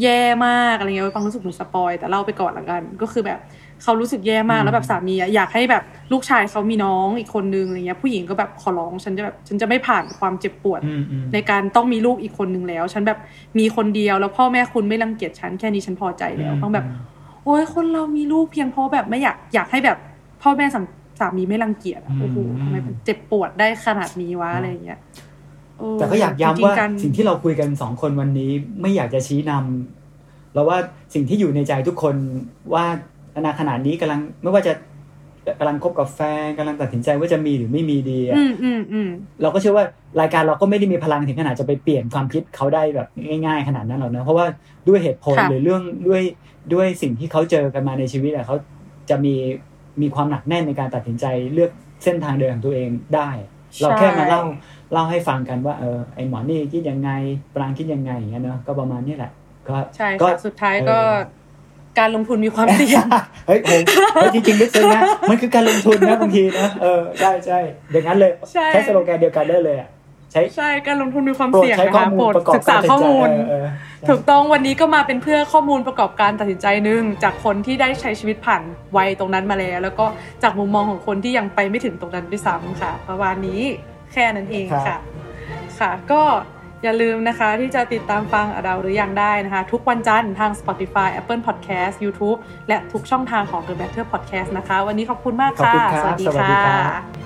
แย่มากอะไรเงี้ยฟังรู้สึกเหมือน spoil แต่เล่าไปก่อนละกัน ก็คือแบบเขารู้สึกแย่มากอืมแล้วแบบสามีอะอยากให้แบบลูกชายเขามีน้องอีกคนนึงอะไรเงี้ยผู้หญิงก็แบบขอร้องฉันจะแบบฉันจะไม่ผ่านความเจ็บปวดอืมอืมในการต้องมีลูกอีกคนหนึ่งแล้ว ฉันแบบมีคนเดียวแล้วพ่อแม่คุณไม่รังเกียจฉันแค่นี้ฉันพอใจแล้วต้องแบบ โอ้ยคนเรามีลูกเพียงเพราะแบบไม่อยากอยากให้แบบพ่อแม่สาสามีไม่รังเกียจอะอืมโอ้โหทำไมมันเจ็บปวดได้ขนาดนี้วะอะไรอย่างเงี้ยเแต่ก็อยากจริย้ำงๆว่าการสิ่งที่เราคุยกันสองคนวันนี้ไม่อยากจะชี้นำเราว่าสิ่งที่อยู่ในใจทุกคนว่าณขณะนี้กำลังไม่ว่าจะกำลังคบกับแฟนกำลังตัดสินใจว่าจะมีหรือไม่มีดีอะอืมอืมอืมเราก็เชื่อว่ารายการเราก็ไม่ได้มีพลังถึงขนาดจะไปเปลี่ยนความคิดเขาได้แบบง่าย ๆ ขนาดนั้นหรอกนะเพราะว่าด้วยเหตุผลค่ะหรือเรื่องด้วยด้วยสิ่งที่เขาเจอกันมาในชีวิตอะเขาจะมีมีความหนักแน่นในการตัดสินใจเลือกเส้นทางเดินของตัวเองได้ เราแค่มาเล่า เล่าให้ฟังกันว่าเออไอหมอนี่คิดยังไงปรางคิดยังไงอย่างเงี้ยเนอะก็ประมาณนี้แหละ ก็ใช่ก็ค่ะสุดท้ายก็เออการลงทุนมีความเสี่ยง เฮ้ยผมเฮ้ยจริงๆลึกซึ้งนะ มันคือการลงทุนนะบางทีนะ เออ ใช่ใช่อย่างนั้นเลย ใช่ใช้สโลแกนเดียวกันได้เลยอะใช้ใช่ การลงทุนมีความโปรดเสี่ยงใช้นะข้อคะมูโปรลดประกอบศึกษาตัดสินข้อใจมูลเออเออถูกต้องวันนี้ก็มาเป็นเพื่อข้อมูลประกอบการตัดสินใจหนึ่งจากคนที่ได้ใช้ชีวิตผ่านวัยตรงนั้นมาแล้ว แล้วก็จากมุมมองของคนที่ยังไปไม่ถึงตรงนั้นด้วยซ้ำค่ะ ประมาณนี้ แค่นั้นเองครัค่ะบค่ะ ก็อย่าลืมนะคะที่จะติดตามฟังเราหรือยังได้นะคะ ทุกวันจันทร์ทาง Spotify Apple Podcast YouTube และทุกช่องทางของ The Better Podcast นะคะ วันนี้ขอบคุณมากขอบค่ะคุณครับสวัสดีสวัสดีค่ะครับ